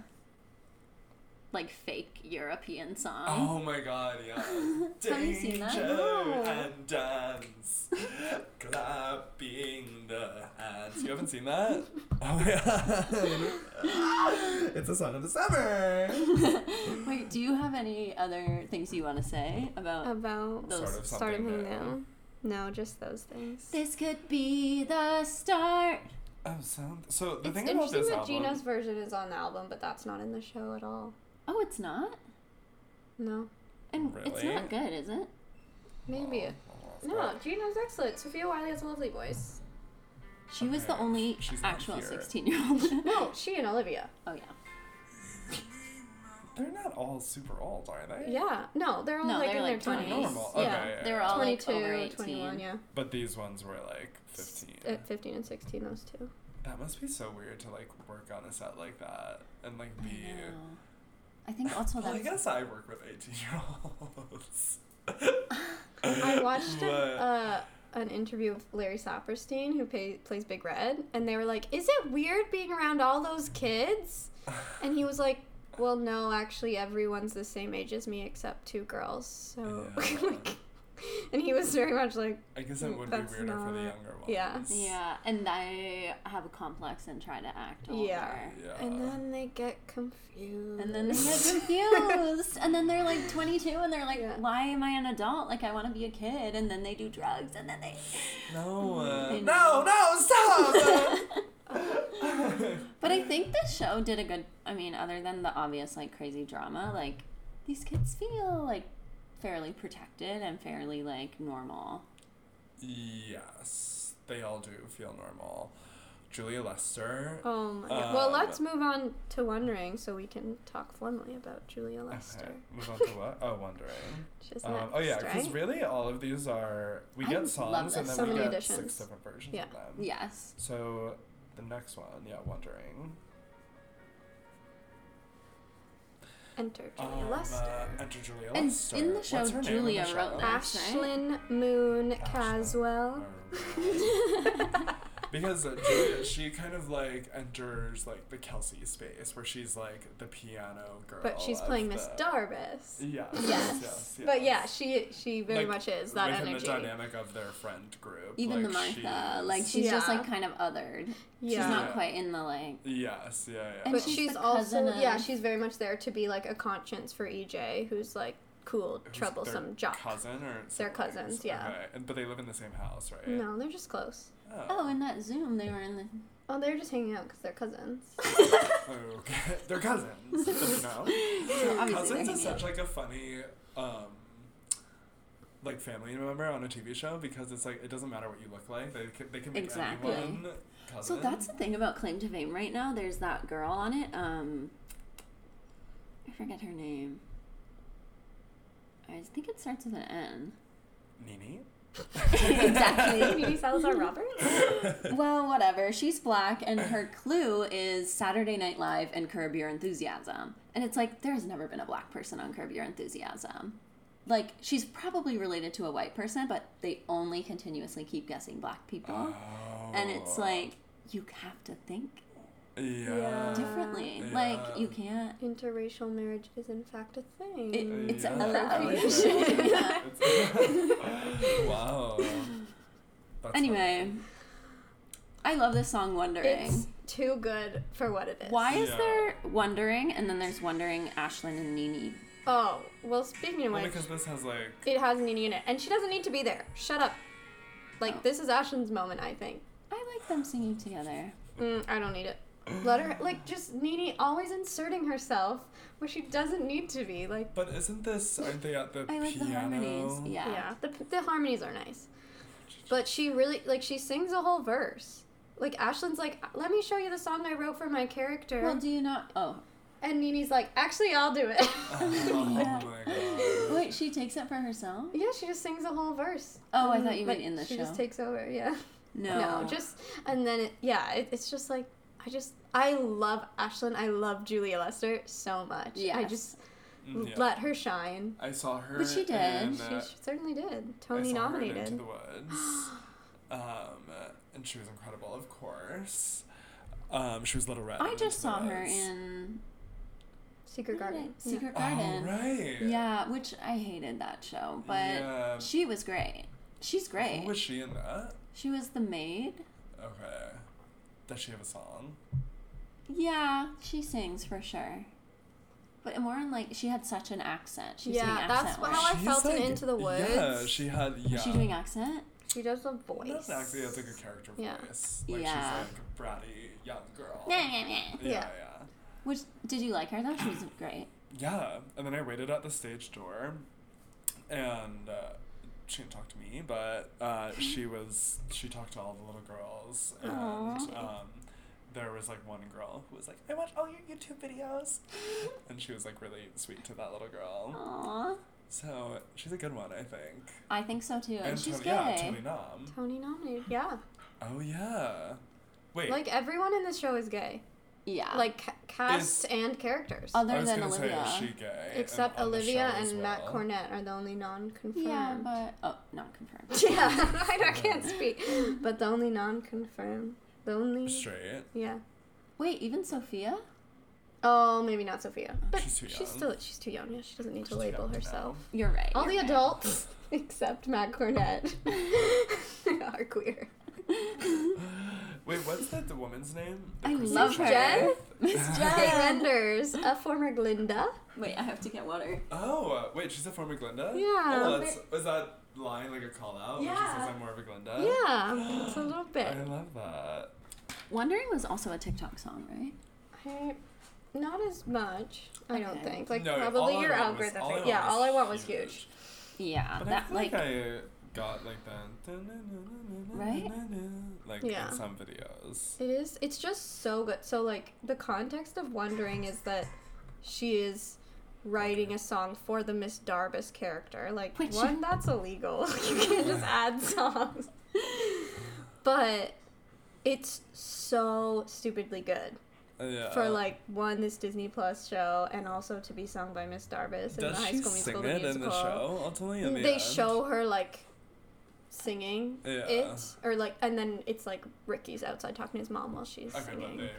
like fake European song. Oh my god, yeah. Have you seen that? No. and dance. Clapping the hands. You haven't seen that? Oh yeah. it's a song of the summer. Wait, do you have any other things you want to say about About those? Sort of start of new. new. No, just those things. This could be the start. Oh, sound. So the it's thing about interesting this that album. Gina's version is on the album, but that's not in the show at all. Oh, it's not, No, and really? it's not good, is it? maybe. Oh, No, Gina's excellent. Sofia Wylie has a lovely voice. She was the only she's actual sixteen-year-old. No, she and Olivia. oh yeah. They're not all super old, are they? Yeah, no, they're all No, like they're in like their 20s. 20s. Normal. Yeah. Okay. yeah, They were yeah. all like 22, over 18. 21, yeah. But these ones were like 15. At 15 and 16, those two. That must be so weird to like work on a set like that and like be. I think also Well, I guess I work with 18 year olds. I watched But- a, uh, an interview of Larry Saperstein, who pay, plays Big Red, and they were like, Is it weird being around all those kids? And he was like, Well, no, actually, everyone's the same age as me except two girls. So, Yeah. like, and he was very much like, I guess it would be That's weirder for the younger ones. yeah. yeah, and I have a complex and try to act older. Yeah. Yeah. and then they get confused. And then they get confused. and then they're like 22 and they're like, Yeah. why am I an adult? Like, I want to be a kid. And then they do drugs and then they. No, uh, I no, no, stop! But I think this show did a good. I mean, other than the obvious, like, crazy drama, like, these kids feel, like, fairly protected and fairly, like, normal. yes, they all do feel normal. Julia Lester. Oh my god. well, Um, let's move on to Wondering so we can talk formally about Julia Lester. Okay, move on to what? Oh, Wondering. She's Um, next, oh yeah, because right? really all of these are we I get songs and then So we many get six different versions Yeah. of them. Yes. So the next one, yeah, Wondering. Enter Julia Um, Lester. uh, enter Julia And Lester. in the show, What's her Julia the wrote show? that. Ashlyn Moon Ashlyn. Caswell. Alright. because uh, Julia, she kind of like enters like the Kelsi space where she's like the piano girl. But she's of playing Miss the- Darbus. Yes, Yes. yes, yes, But yeah, she she very Like, much is that within energy. the dynamic of their friend group. Even like, the Martha. she's- Like, she's just, like, kind of othered. Yeah. She's not Yeah. quite in the, like. Yes, yeah, yeah. And but she's she's, the also cousin yeah, she's very much there to be like a conscience for EJ, who's like cool, Who's troublesome their jock. Cousin or They're siblings? cousins, yeah. Okay. And but they live in the same house, right? No, they're just close. Oh, in that Zoom, they were in the. Oh, they're just hanging out because they're cousins. Okay. They're cousins. You know? So cousins they're is such out. like a funny um like family member on a TV show because it's like it doesn't matter what you look like they can, they can make Exactly. anyone cousin. So that's the thing about Claim to Fame right now. There's that girl on it. Um, I forget her name. I think it starts with an N. Nini. Exactly. Maybe Salazar Roberts. well, whatever. She's black, and her clue is Saturday Night Live and Curb Your Enthusiasm. And it's like there's never been a black person on Curb Your Enthusiasm. like she's probably related to a white person, but they only continuously keep guessing black people, Oh. and it's oh. like you have to think yeah. differently. Yeah. Like you can't. Interracial marriage is in fact a thing. It, it's Yeah, a I like elevation. that. Wow. That's Anyway, I love this song "Wondering." it's too good for what it is. Why is Yeah. there "Wondering" and then there's "Wondering" Ashlyn and Nini? Oh, well, speaking of Well, which, because this has like it has Nini in it, and she doesn't need to be there. Shut up. Like Oh. this is Ashlyn's moment, I think. I like them singing together. Mm, I don't need it. Let her like just Nini always inserting herself where she doesn't need to be. Like But isn't this? Aren't they at the I like piano? the harmonies. Yeah. yeah, the the harmonies are nice, but she really like she sings a whole verse. Like Ashlyn's like, let me show you the song I wrote for my character, Well, do you not? Oh, and Nini's like, actually, I'll do it. Oh Yeah. my god. wait. She takes it for herself. yeah, she just sings a whole verse. Oh, I mm-hmm. thought you meant like, in the she show. She just takes over. Yeah. No. No, just and then it, yeah, it, it's just like I just I love Ashlyn. I love Julia Lester so much. Yeah, I just Mm, yeah. let her shine. I saw her. But she did. In, She, uh, she certainly did. I Tony saw her in nominated. Into the Woods. um, and she was incredible, of course. Um, she was Little Red. I just saw her in Secret what did Garden. I- Secret Oh Garden. right. Yeah, which I hated that show, but Yeah. she was great. She's great. Who was she in that? She was the maid. Okay. Does she have a song? Yeah, she sings for sure. But more in like she had such an accent. She was doing Yeah, that's accent how. I She's felt in like- Into the Woods. Yeah, she had. Yeah. Was she doing accent? She does a voice. Not exactly. It's like a character Yeah. voice. Like Yeah. she's like a bratty young girl. Nah, Yeah, nah, nah. yeah. Yeah. Which did you like her though? She was great. Yeah, and then I waited at the stage door, and uh, she didn't talk to me, but uh, she was she talked to all the little girls, and um, there was like one girl who was like, "I watch all your YouTube videos," and she was like really sweet to that little girl. Aww. So she's a good one, I think. I think so too. And, she's Tony, gay. yeah, Tony Nom. Tony nominated. Yeah. Oh yeah. Wait. Like everyone in this show is gay. Yeah. Like ca- cast and characters. I other was than Olivia. say, is she gay? Except on the Olivia show as and Matt well? Cornett are the only non-confirmed. yeah, but oh, not confirmed. yeah, I, I can't speak. But the only non-confirmed, the only Straight. yeah. Wait, even Sofia? Oh, maybe not Sofia, but She's too young. still she's too young. Yeah, she doesn't need She's to label young now. herself. You're right. All you're the right. adults except Matt Cornett are queer. Wait, what's that? The woman's name? The I Kristen love her. Jen? Miss Kay Jen. Menders, a former Glinda. Wait, I have to get water. Oh, uh, wait, she's a former Glinda? Yeah. Oh, that's, was that line like a call out? When she Yeah. says I'm more of a Glinda? Yeah, it's a little bit. I love that. Wondering was also a TikTok song, right? I, not as much, I don't Okay. think. Like No, All probably I your Want was- algorithm. All I thing. Want yeah, was all I want was huge. Yeah, But I that feel like, like, I got like that. Right? Like Yeah. in some videos. It is. It's just so good. So like the context of Wondering is that she is writing a song for the Miss Darbus character. Like Which- one, that's illegal. you can't just add songs. But it's so stupidly good Yeah. for like one this Disney Plus show and also to be sung by Miss Darbus in Does the High she School sing Musical. it the in the musical. show? Ultimately, in the they end? show her like singing Yeah. it or like and then it's like Ricky's outside talking to his mom while she's Okay, but singing. they, we.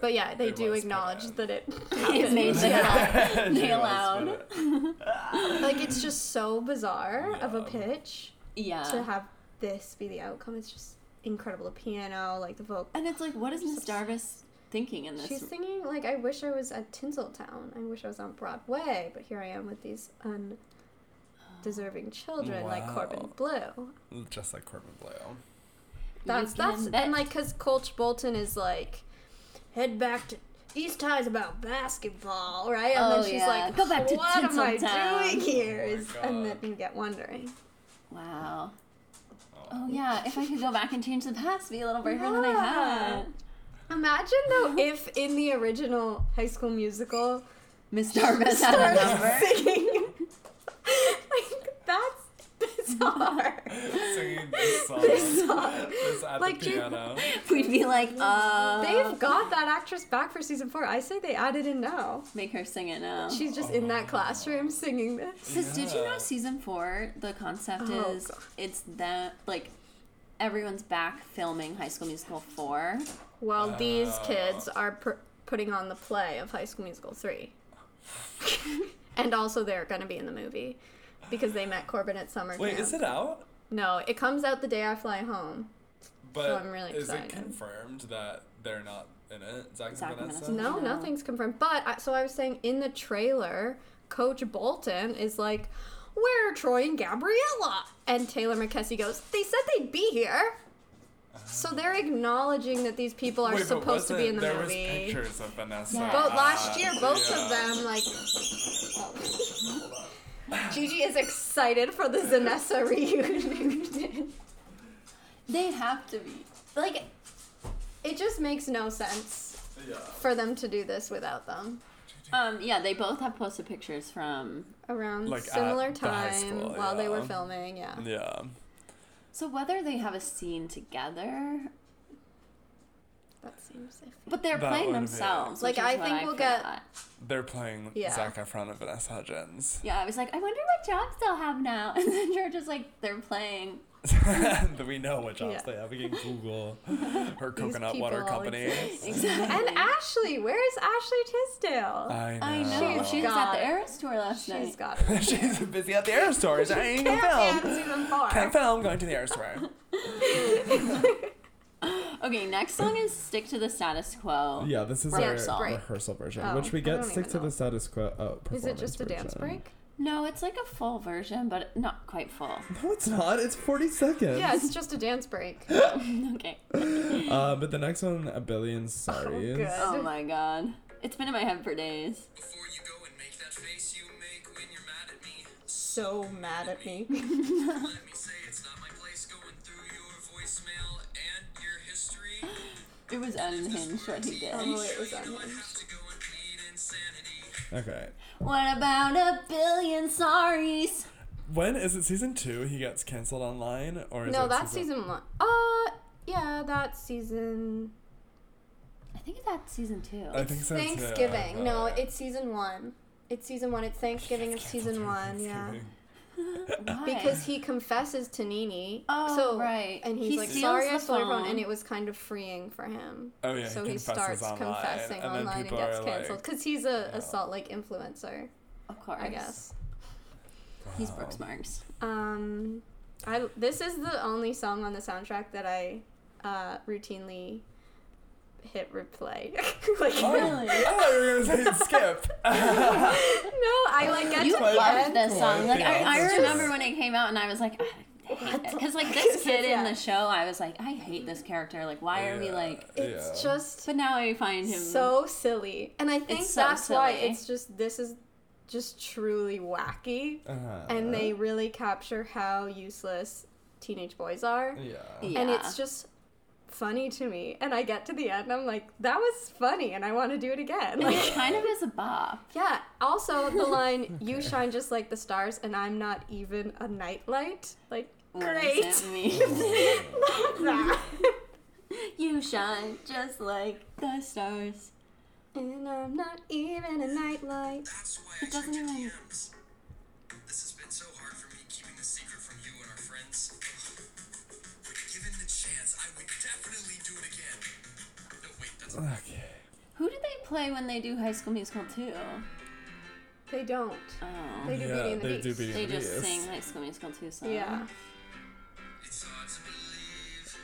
But yeah, they do acknowledge that it It's made to yeah. Nail was out. put like it's just so bizarre of a pitch yeah. to have this be the outcome. It's just incredible. The piano, like the vocal. and it's like, what is Miss Darbus thinking in this? She's singing like I wish I was at Tinseltown. I wish I was on Broadway, but here I am with these undeserving children like Corbin Wow. Blue. Just like Corbin Bleu. That's that's bet. and like because Coach Bolton is like head back to East High's about basketball, right? And Oh, then she's yeah. like, Go back to what am I Tinseltown." doing oh here? Oh Is- and then you get wondering. wow. Oh. oh yeah, if I could go back and change the past, be a little braver than I Yeah. had. Imagine though if in the original High School Musical, Miss Darbus had a number. singing. like that's singing this song. This song. This at Like, the piano. We'd be like, uh. They've got that actress back for season four. I say they added in now. Make her sing it now. She's just in that classroom singing this. Because did you know season four, the concept Oh, is God. it's that, like, everyone's back filming High School Musical 4. Well, these Oh. kids are pr- putting on the play of High School Musical 3. and also they're going to be in the movie because they met Corbin at summer Wait, camp. is it out? No, it comes out the day I fly home. But I'm really is excited. it confirmed that they're not in it? Zac, Zac and and Vanessa? Vanessa. No, No. nothing's confirmed. But I, so I was saying in the trailer, Coach Bolton is like, "Where are Troy and Gabriella?" And Taylor McKessie goes, "They said they'd be here." So they're acknowledging that these people are Wait, supposed to be in the wasn't- movie. There was pictures of Vanessa. Yeah. But last year, Uh, both yeah. of them like. Gigi is excited for the Zanessa reunion. They have to be. like, it just makes no sense Yeah. for them to do this without them. Um, yeah, they both have posted pictures from. Around Like, at similar the time school, while they were filming, yeah. Yeah. So whether they have a scene together, That seems iffy. but they're That playing would be- themselves. Like, which is I what think we'll get- forgot. They're playing Yeah. Zac Efron and Vanessa Hudgens. Yeah, I was like, I wonder what jobs they'll have now. And then George was like, they're playing. But we know what jobs Yeah. they have. We can Google her coconut water people company. exist. Exactly. And Ashley, where's Ashley Tisdale? I know. I know. She's she was at got the it. Eras tour last She's night. got it. She's busy at the air stores. I ain't gonna Can't film. season four. Can't film. Going to the air store. Okay, next song is "Stick to the Status Quo." Yeah, this is Rehearsal. our Break. rehearsal version, Oh, which we get stick to know. the status quo. Uh, Is it just a performance dance break? No, it's like a full version, but not quite full. No, it's not. It's 40 seconds. Yeah, it's just a dance break. okay. Uh, but the next one, a billion sorries. good. Oh my god. It's been in my head for days. Before you go and make that face you make when you're mad at me, So mad at me. It was unhinged what he did. Oh, it was You know I unhinged. have to go insanity. Okay. What about a billion sorries? When is it? Season two? He gets canceled online, or is No, that's season one. Uh, yeah, that's season. I think that's season two. I think so too, Thanksgiving. No, it's season one. It's season one. It's Thanksgiving of season one. Yeah. Thanksgiving. Why? Because he confesses to Nini. Oh, so, right. And he's He like, sorry I the stole your phone. phone. And it was kind of freeing for him. Oh yeah. so he, he starts online, confessing and online and gets are canceled. Like, Because he's a, a Salt Lake influencer, of course. I guess. He's. Brooks Marks. Um, I this is the only song on the soundtrack that I uh, routinely hit replay. like, Oh, Really? I thought you were gonna say skip. no, I like get You to the loved this song. Like I, I Yeah. remember when it came out, and I was like, because like this kid Yeah. in the show, I was like, I hate this character. Like, why are we like? It's yeah. just But now I find him so silly, and I think so that's why it's just this is just truly wacky, Uh-huh. and they really capture how useless teenage boys are, Yeah. Yeah. and it's just funny to me. And I get to the end, I'm like, that was funny, and I want to do it again. And Like, it kind of is a bop. yeah. Also, the line "You shine just like the stars, and I'm not even a nightlight." Like, What great. does it? Love that. you shine just like the stars. and I'm not even a nightlight. That's why It doesn't checked your even- Okay. Who do they play when they do High School Musical 2? They don't. Oh. They do Yeah, Beauty and the they do Beast. Beauty They and the just Beast. sing High School Musical 2 songs. Yeah. it's hard to believe.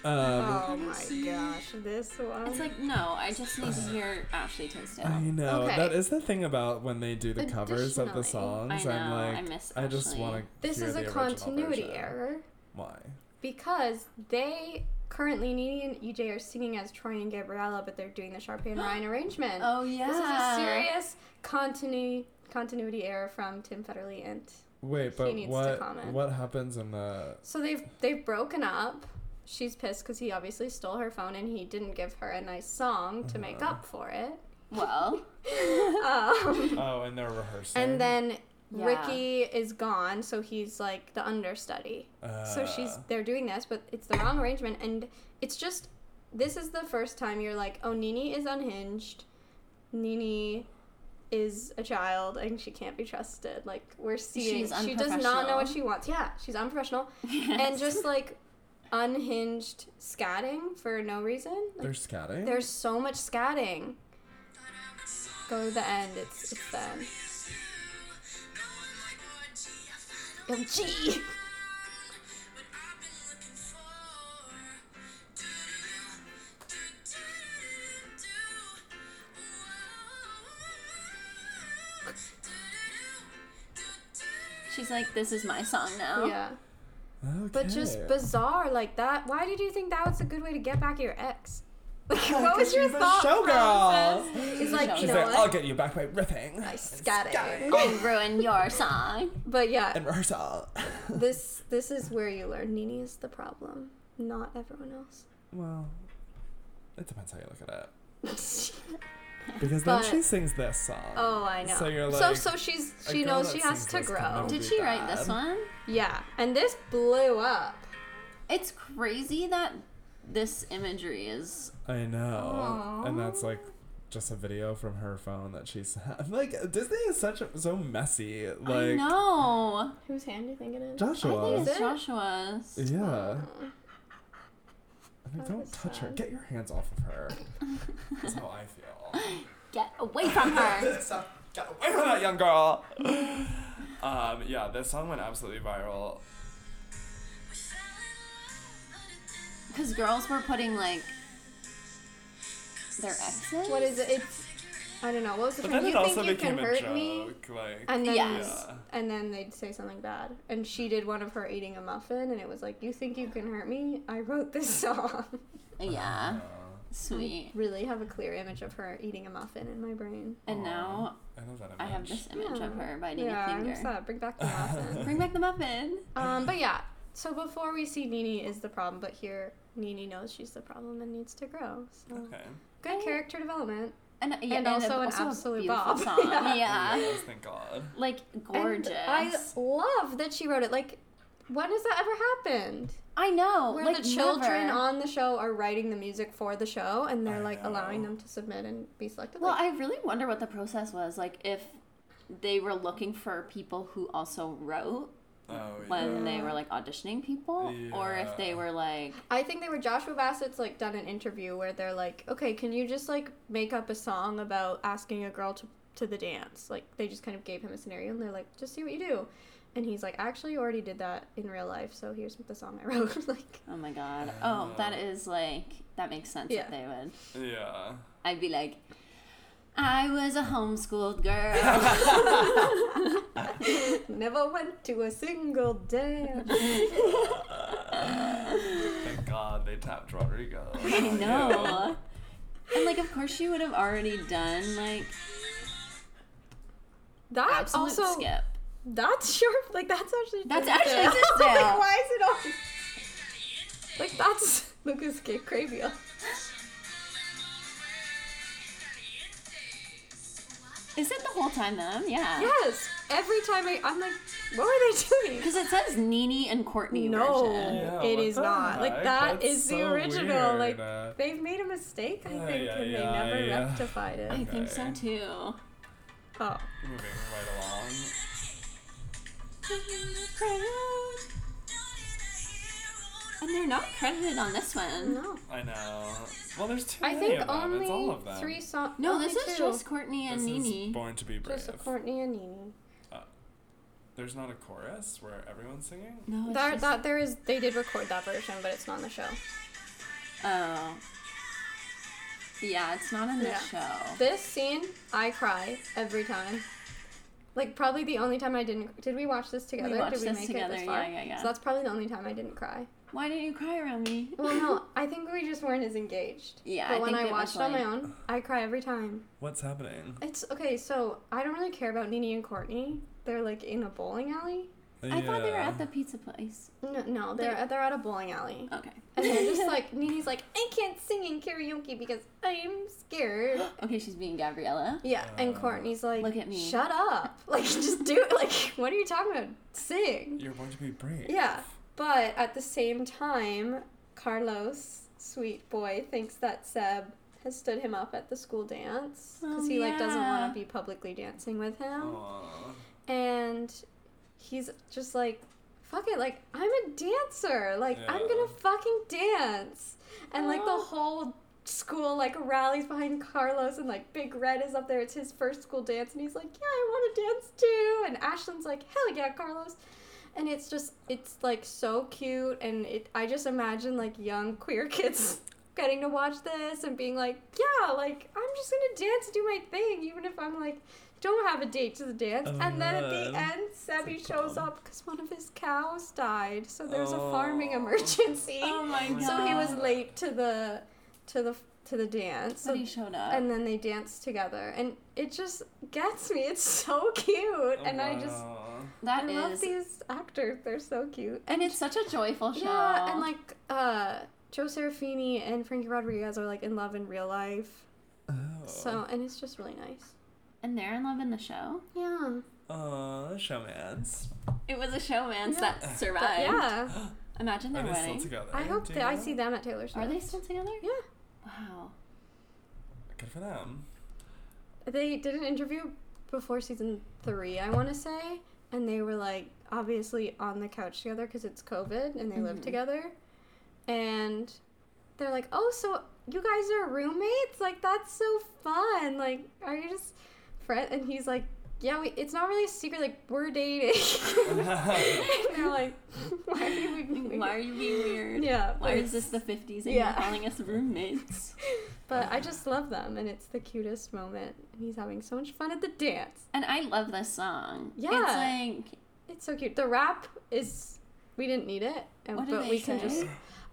Um, Oh my gosh, this one. It's like, no, I just need to hear Ashley Tisdale. I know Okay. that is the thing about when they do the covers of the songs. I I'm like, I miss I just Ashley. want to. this is a continuity error Why? because they currently Nini and EJ are singing as Troy and Gabriella, but they're doing the Sharpay and Ryan arrangement. Oh, yeah. This is a serious continuity continuity error from Tim Federle and Wait, but needs to what comment. what happens in the? so they've they've broken up. She's pissed because he obviously stole her phone and he didn't give her a nice song to make Uh-huh. up for it. Well, Um, Oh, and they're rehearsing. and then Yeah. Ricky is gone, so he's like the understudy. so she's Uh, they're doing this, but it's the wrong arrangement, and it's just this is the first time you're like, oh, Nini is unhinged. Nini is a child and she can't be trusted. Like we're seeing, She's she does not know what she wants. Yeah, she's unprofessional and just like unhinged scatting for no reason. Like, They're scatting. there's so much scatting. Go to the end. It's it's them. Oh, gee. She's like, this is my song now. Yeah. okay. But just bizarre like that. Why did you think that was a good way to get back at your ex? Like, what was your she's a thought showgirl. process? It's like, you She's know like, I'll get you back by riffing. I scatting. And ruin your song. But yeah, And rehearsal. this this is where you learn Nini is the problem, not everyone else. well, it depends how you look at it. Because then But- she sings this song. Oh, I know. So you're so like, so she's a she girl knows that she has sings to this grow. never Did be she write this one? Yeah, and this blew up. It's crazy that this imagery is. I know. And that's like just a video from her phone that she's I'm like Disney is such a, so messy. I Like know. Whose hand do you think it is? Joshua. I think it's? Joshua's. yeah. I mean, don't is touch her. Get your hands off of her. That's how I feel. Get away from her. Stop. Get away from that young girl. um, yeah, this song went absolutely viral. Because girls were putting like their exes. What is it? It's I don't know. What was the But term? then You it think you can hurt joke. me? Like, And then Yes. yeah. and then they'd say something bad. And she did one of her eating a muffin, and it was like, "You think you can hurt me? I wrote this song." Yeah. Uh, Sweet. really have a clear image of her eating a muffin in my brain. And now I love that I have this image of her biting yeah, a I'm finger. sad. Bring back the muffin. Bring back the muffin. um, but yeah. So before we see Nini is the problem, but here Nini knows she's the problem and needs to grow. So Okay. good I- character development. And, yeah, And a- also an a absolute beautiful song. Yeah. Oh, yeah. Yes, thank God. Like And gorgeous. I love that she wrote it. Like, when has that ever happened? I know. Where like the children never. on the show are writing the music for the show, and they're I like allowing them to submit and be selected. Well, like, I really wonder what the process was. Like if they were looking for people who also wrote Oh, when they were like auditioning people, or if they were like, I think they were Joshua Bassett's like done an interview where they're like, okay, can you just like make up a song about asking a girl to to the dance? Like they just kind of gave him a scenario, and they're like, just see what you do. And he's like, actually, you already did that in real life, so here's the song I wrote. like, oh my god, oh that is like that makes sense Yeah. that they would. Yeah. I'd be like, I was a homeschooled girl. never went to a single dance. Thank God they tapped Rodrigo. I know. And like, of course, she would have already done like That absolute also skip. That's sharp. Like that's actually. That's actually Tisdale. like, why is it on? Like that's Lucas Grabeel. Is it the whole time them? Yeah. Yes. Every time I, I'm like, what were they doing? Because it says Nini and Courtney No, version. Yeah, it what is the not. Like that That's is the so original. Like weird. Uh, they've made a mistake, I Ay, think, ay, and they ay. never rectified it. I think so too. Oh. Moving right along. And they're not credited on this one. No. I know. Well, there's too I many think of them. only it's all of them. three songs. No, this is two. just Courtney and Nini. this Nini. is Born to be Brave. just Courtney and Nini. Uh, there's not a chorus where everyone's singing. No, it's That, just, that there is. They did record that version, but it's not in the show. Oh. Yeah, it's not in the Yeah. show. This scene, I cry every time. Like probably the only time I didn't. Did we watch this together? We watched did we this make together, it this far? yeah, yeah, yeah. So that's probably the only time I didn't cry. Why didn't you cry around me? Well, no, I think we just weren't as engaged. Yeah, but I when think I it was watched on my own, I cry every time. What's happening? It's okay. So I don't really care about Nini and Courtney. They're like in a bowling alley, I thought they were at the pizza place. No, no, they're they're at a bowling alley. Okay. And they're just like Nini's like, I can't sing in karaoke because I'm scared. okay, she's being Gabriella. Yeah, and Uh, Courtney's like, Look at me. Shut up! Like, just do it. Like, what are you talking about? Sing. You're going to be brave. Yeah, but at the same time, Carlos, sweet boy, thinks that Seb has stood him up at the school dance because Oh, he like doesn't want to be publicly dancing with him, Aw. and he's just like, "Fuck it! Like, I'm a dancer. Like, I'm gonna fucking dance." And like the whole school like rallies behind Carlos and like Big Red is up there. It's his first school dance and he's like, "Yeah, I want to dance too." And Ashlyn's like, "Hell yeah, Carlos." And it's just it's like so cute and it I just imagine like young queer kids getting to watch this and being like, "Yeah, like I'm just going to dance and do my thing even if I'm like don't have a date to the dance." Oh and then at the end, Sebby shows calm. up cuz one of his cows died. So there's a farming Oh. emergency. Oh my god. So he was late to the to the to the dance. But So, he showed up. and then they danced together, and it just gets me. It's so cute, and I just Wow. That I is, love these actors. They're so cute. and it's such a joyful show. Yeah, and like uh, Joe Serafini and Frankie Rodriguez are like in love in real life. Oh. So and it's just really nice. and they're in love in the show. Yeah. Aw, showmance. It was a showmance Yeah. that But survived. yeah. Imagine Are their they still wedding. together? I hope that I see them at Taylor Swift. Are they still together? Yeah. Wow. Good for them. They did an interview before season three, I want to say, and they were like obviously on the couch together because it's COVID and they live Mhm. together, and they're like, "Oh, so you guys are roommates? Like that's so fun! Like, are you just friends?" And he's like, "Yeah, we, it's not really a secret. Like we're dating." and they're like, "Why are you being weird?" Why are you being weird? Yeah. Why is this the 50s and Yeah. you're calling us roommates? But I just love them, and it's the cutest moment. And he's having so much fun at the dance. And I love this song. Yeah. It's like, It's so cute. The rap is we didn't need it, and What but they we can just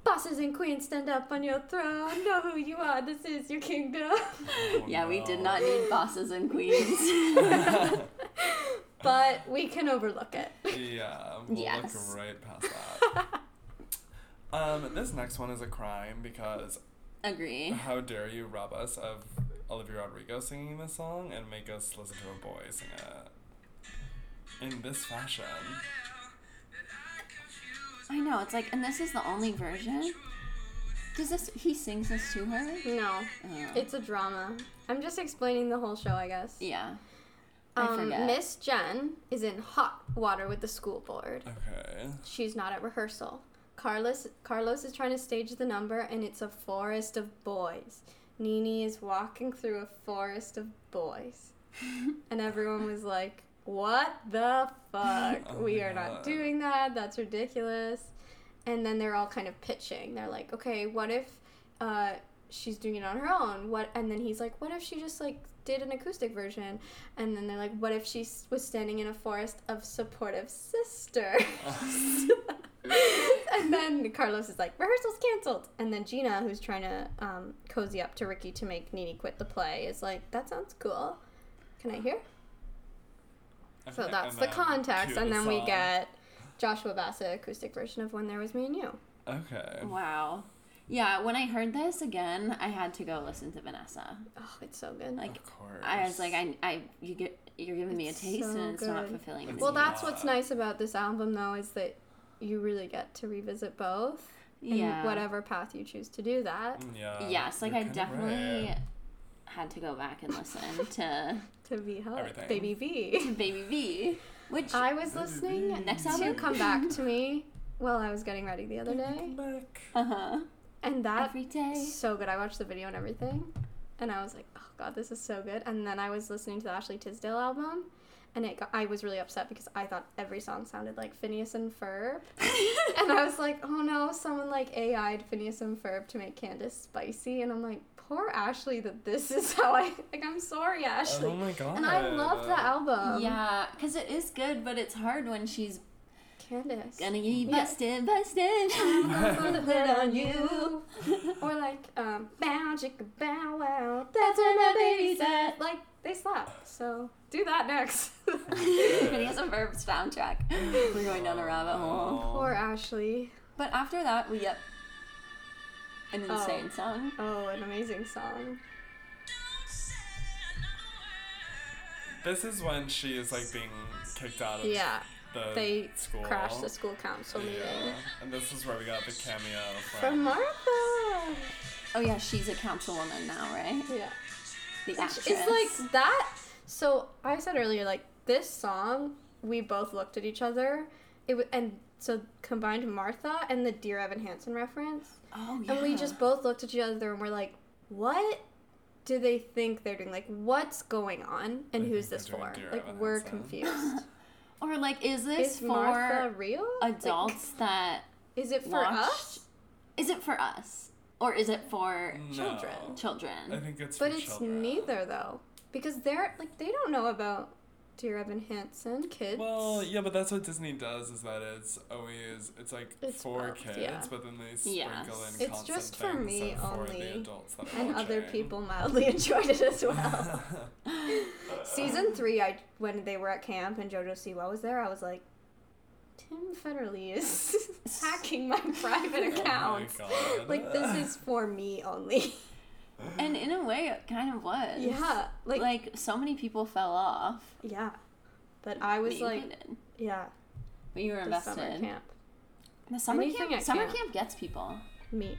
bosses and queens stand up on your throne. Know who you are. This is your kingdom. Oh, yeah, we did not need bosses and queens. but we can overlook it. Yeah, we'll Yes. look right past that. um, this next one is a crime because Agree. how dare you rob us of Olivia Rodrigo singing this song and make us listen to a boy sing it in this fashion? I know, it's like, and this is the only version. Does this, he sings this to her? No, Oh. it's a drama. I'm just explaining the whole show, I guess. yeah. Um. Miss Jen is in hot water with the school board. Okay. She's not at rehearsal. Carlos Carlos is trying to stage the number and it's a forest of boys. Nini is walking through a forest of boys. and everyone was like, "What the fuck? Oh we are not doing that. That's ridiculous." And then they're all kind of pitching. They're like, "Okay, what if uh, she's doing it on her own? What?" And then he's like, "What if she just like did an acoustic version?" And then they're like, "What if she was standing in a forest of supportive sisters?" and then Carlos is like, "Rehearsal's canceled." And then Gina, who's trying to um, cozy up to Ricky to make Nini quit the play, is like, "That sounds cool. Can I hear?" So Okay, that's the context, cue and the then we get Joshua Bassett acoustic version of "When There Was Me and You." Okay. Wow. Yeah, when I heard this again, I had to go listen to Vanessa. Oh, it's so good. Like, of course. I was like, I, I, you get, you're giving me a taste, so and it's not fulfilling. It's Well, anything. that's what's nice about this album, though, is that you really get to revisit both. in yeah. whatever path you choose to do that. Mm, Yeah. Yes, like I definitely right. Had to go back and listen to, To be hot, Everything. baby V. to Baby V, which I was listening Next album. to? Come Back to Me while I was getting ready the other day, Come uh huh and that every day. so good. I watched the video and everything, and I was like, "Oh God, this is so good." And then I was listening to the Ashley Tisdale album, and it got, I was really upset because I thought every song sounded like Phineas and Ferb, and I was like, "Oh no, someone like AI'd Phineas and Ferb to make Candace spicy," and I'm like, "Poor Ashley, that this is how I like." I'm sorry, oh Ashley. Oh my god. and I love the album. yeah, because it is good, but it's hard when she's Candace. Gonna get you Yeah. busted, busted. Put a hit on you. or like, um, bow chicka bow wow. That's what my baby said. Like, they slap. So do that next. Phineas and Ferb soundtrack. We're going down a rabbit hole. Poor Ashley. But after that, we get an Oh. insane song. Oh, an amazing song. This is when she is like being kicked out of Yeah. The They school. crashed the school council meeting. Yeah. And this is where we got the cameo from. From Martha. Oh yeah, she's a councilwoman now, right? Yeah. The It's actress. it's like that. So I said earlier, like this song, we both looked at each other. It was, and so combined Martha and the Dear Evan Hansen reference, oh yeah. and we just both looked at each other and we're like, "What do they think they're doing? Like, what's going on? And I who's this for? Like, we're Hansen. confused. or like, is this Is for Martha real? Like, adults that is it for watched? us? Is it for us or is it for No. children. children? I think it's But for it's children. neither though, because they're like they don't know about Dear Evan Hansen kids. Well, yeah, but that's what Disney does. Is that it's always it's like It's for both, kids, yeah. but then they Yes. sprinkle in It's constant just for things me that for only, the adults and other watching. people mildly enjoyed it as well. Season three, I when they were at camp and JoJo Siwa was there, I was like, Tim Federle is hacking my private Oh my account. God. like this is for me only. And in a way, it kind of was. yeah, like, Like, so many people fell off. yeah, but I was but like, didn't. yeah, But you were the invested. summer camp, The summer Anything camp. Summer camp. camp gets people. me.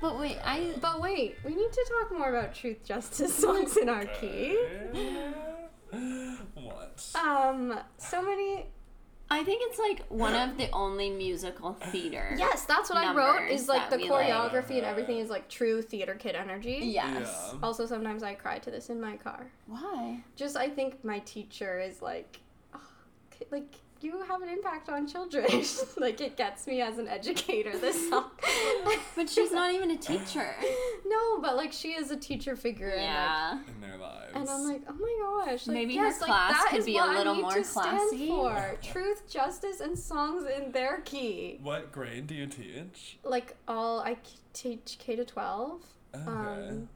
But wait, I. But wait, we need to talk more about truth justice songs in our key. Okay. what? Um, so many. I think it's like one of the only musical theater. Yes, that's what I wrote. Is like the we like. choreography and everything is like true theater kid energy. Yes. Yeah. Also, sometimes I cry to this in my car. Why? Just I think my teacher is like, "Oh, like you have an impact on children. like it gets me as an educator. This song. But she's not even a teacher. no, but like she is a teacher figure. And, like, In their lives. And I'm like, oh my gosh! Like, Maybe her yes, like, class that could be a what I little need more to stand classy. For truth, justice, and songs in their key. what grade do you teach? Like all, I k- teach K to twelve. Okay. Um,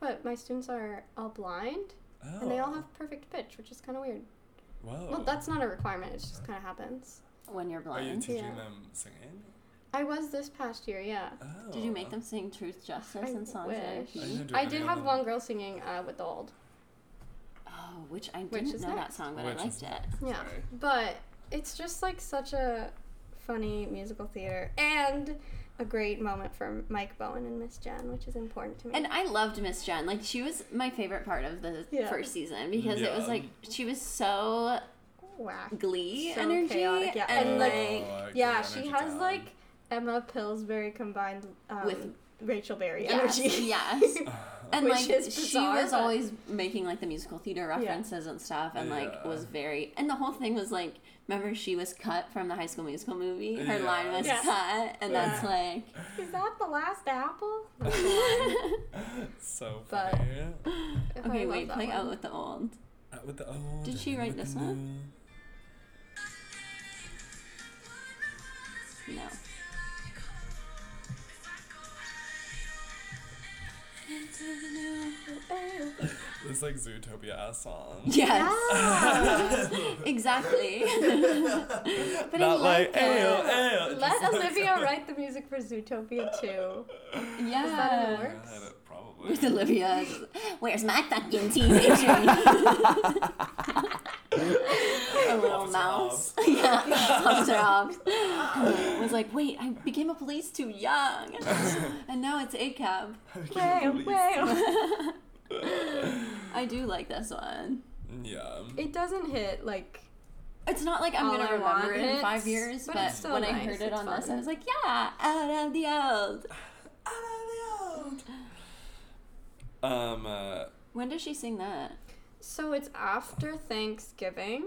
but my students are all blind, oh. and they all have perfect pitch, which is kind of weird. Whoa. Well, that's not a requirement; it just kind of happens. When you're blind. Are you teaching Yeah. them singing? I was this past year, yeah. Oh. Did you make them sing Truth, Justice, I and songs in wish. I didn't I did have them. one girl singing uh, with the old. Oh, which I Which didn't is know that song, but Which I is liked it. Yeah, Sorry. but it's just like such a funny musical theater and a great moment for Mike Bowen and Miss Jen, which is important to me. And I loved Miss Jen. Like she was my favorite part of the Yeah. first season because it was like she was so Whack. glee So energy chaotic, yeah. and, And, like, like, Oh, I Yeah, she has down. like Emma Pillsbury combined um, With- Rachel Berry yes, energy. yes. And Which like is she was but- always making like the musical theater references and stuff, and like was very. And the whole thing was like, remember she was cut from the High School Musical movie. Her Yeah. line was Yeah. cut, and that's like. Is that the last apple? so But- funny. I okay, wait, play one. out with the old. Out with the old. Did she and write with this the one? new. No. This like Zootopia ass song. Yes, Yeah. exactly. but I Not like like ayo ayo. Let just like- Olivia write the music for Zootopia too. Yeah. Is that in the works? that probably. With Olivia, where's my fucking teenager? a little Officer mouse. yeah, Officer Hopps. was like, wait, I became a police too young, and now it's ACAB. Wail, wail. I do like this one. Yeah. It doesn't hit like It's not like I'm All gonna I remember it in five years, but but, it's still when I heard it it's on this. I was like, yeah, out of the old, out of the old. Um. Uh, When does she sing that? so it's after Thanksgiving.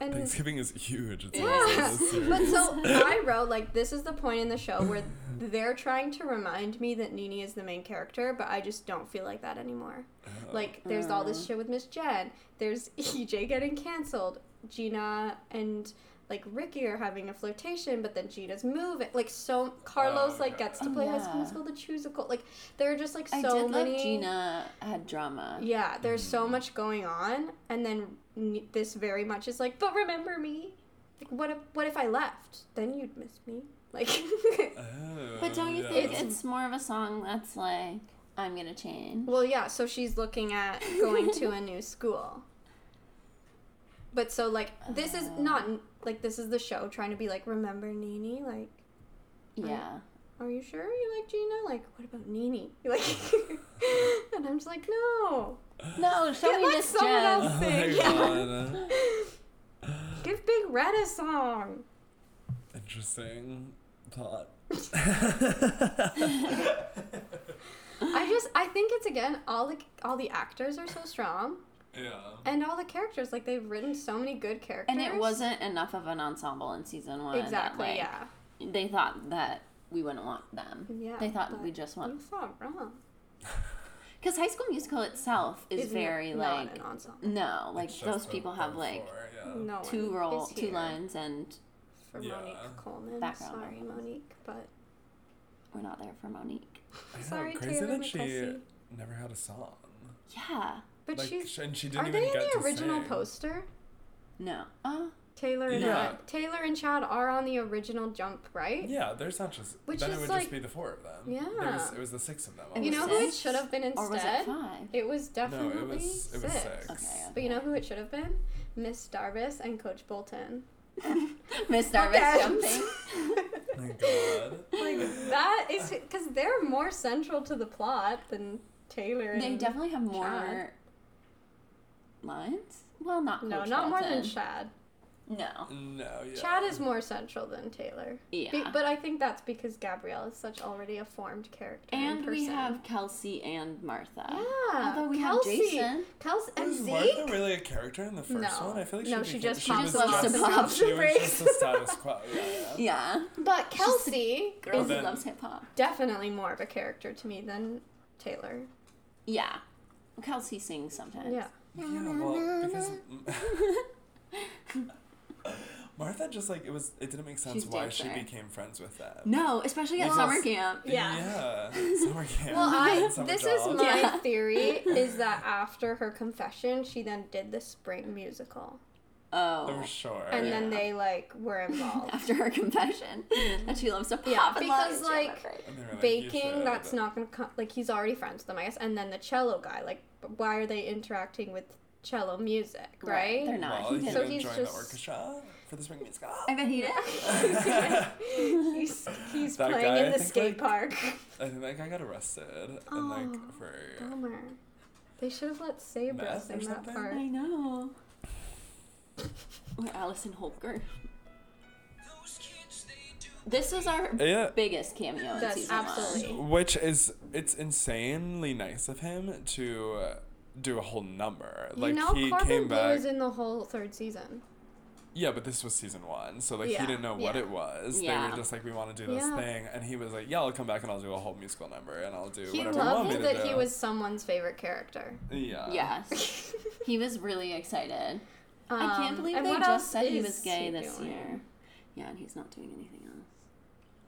And Thanksgiving is huge. It's Yeah. also this But so I wrote like this is the point in the show where they're trying to remind me that Nini is the main character, but I just don't feel like that anymore. Oh. Like there's all this shit with Miss Jen. There's EJ getting canceled. Gina and like Ricky are having a flirtation, but then Gina's moving. Like so, Carlos Oh, like gets to play High School yeah. Musical, the Choosical. Like there are just like so I so did many. love Gina had drama. Yeah, there's so Mm. much going on, and then n- this very much is like, but remember me. Like, what if what if I left? Then you'd miss me. Like, Oh, But don't you yeah. think it's more of a song that's like, I'm gonna change? well, yeah. So she's looking at going to a new school. But so like this is oh. not like this is the show trying to be like remember Nini like Yeah. are you sure you like Gina like what about Nini like and I'm just like no No, show Yeah, me let Miss someone Jen. else Oh my sing. god. give Big Red a song Interesting thought. I just I think it's again all the all the actors are so strong yeah. and all the characters like they've written so many good characters And it wasn't enough of an ensemble in season one. that, exactly like, yeah They thought that we wouldn't want them. yeah They thought we just want. you want. saw wrong Because High School Musical itself is It's very not like. an ensemble No, like It's those people have like four, yeah. no two one roll, two lines, and for Yeah. Monique Coleman Background sorry vocals. Monique but we're not there for Monique. Yeah, sorry crazy Taylor that she never had a song. Yeah. but like, she's and she didn't are even they in get the original sing. poster No. Oh. Taylor and Yeah. Chad Taylor and Chad are on the original jump right Yeah, there's not just. Which then is it would like- just be the four of them. Yeah. There was, it was the six of them. It you know all. who it should have been instead Or was it five? It was definitely was- it was six. six. Okay. But you know who it should have been? Miss Darbus and Coach Bolton. Miss Bookends. Darbus jumping. My god. like that is because they're more central to the plot than Taylor. And They definitely have more Chad. lines. Well, not no, Coach not more than Bolton. Chad. No. No, yeah. Chad is more central than Taylor. Yeah. Be- but I think that's because Gabriella is such already a formed character. and we have Kelsi and Martha. yeah. Although we Kelsi, have Jason. Kelsi and Was Zeke. Martha really a character in the first No. one? I feel like No, she, she became- just she pops was up just, to pop she was just the status quo. Yeah, yeah. Yeah. But Kelsi Girl is who loves hip hop. definitely more of a character to me than Taylor. Yeah. Kelsi sings sometimes. Yeah. Yeah, well, because Martha just like it was. It didn't make sense She's why she dancer. became friends with them. No, especially at summer camp. Yeah. Yeah. Summer camp. Well, I this job. is my Yeah. theory is that after her confession, she then did the spring musical, Oh. For sure. and then they like were involved. After her confession mm-hmm. that she loves to pop Yeah, because, like, And they were like, Baking, should." that's not gonna come. Like he's already friends with them, I guess. And then the cello guy, like, why are they interacting with cello music, right? They're not. Well, he he. So he's join just- the orchestra for the spring musical. I bet he did. he's he's That playing guy, in the skate like- park. I think that guy got arrested and like Oh, for Bummer. They should have let Sabra Meth sing that something? part. I know. Or Allison Holker. Those kids, they do This is our yeah. biggest cameo in season absolutely. Which is it's insanely nice of him to uh, do a whole number. Like you know, he Corbin came Blue back. was in the whole third season. Yeah, but this was season one, so like Yeah, he didn't know what yeah. it was. They were just like, we want to do this Yeah. thing, and he was like, yeah, I'll come back and I'll do a whole musical number, and I'll do He whatever you want me loved to that do. he was someone's favorite character. Yeah. Yes. he was really excited. I Um, can't believe and they just said he was gay he this doing? year. Yeah, and he's not doing anything else.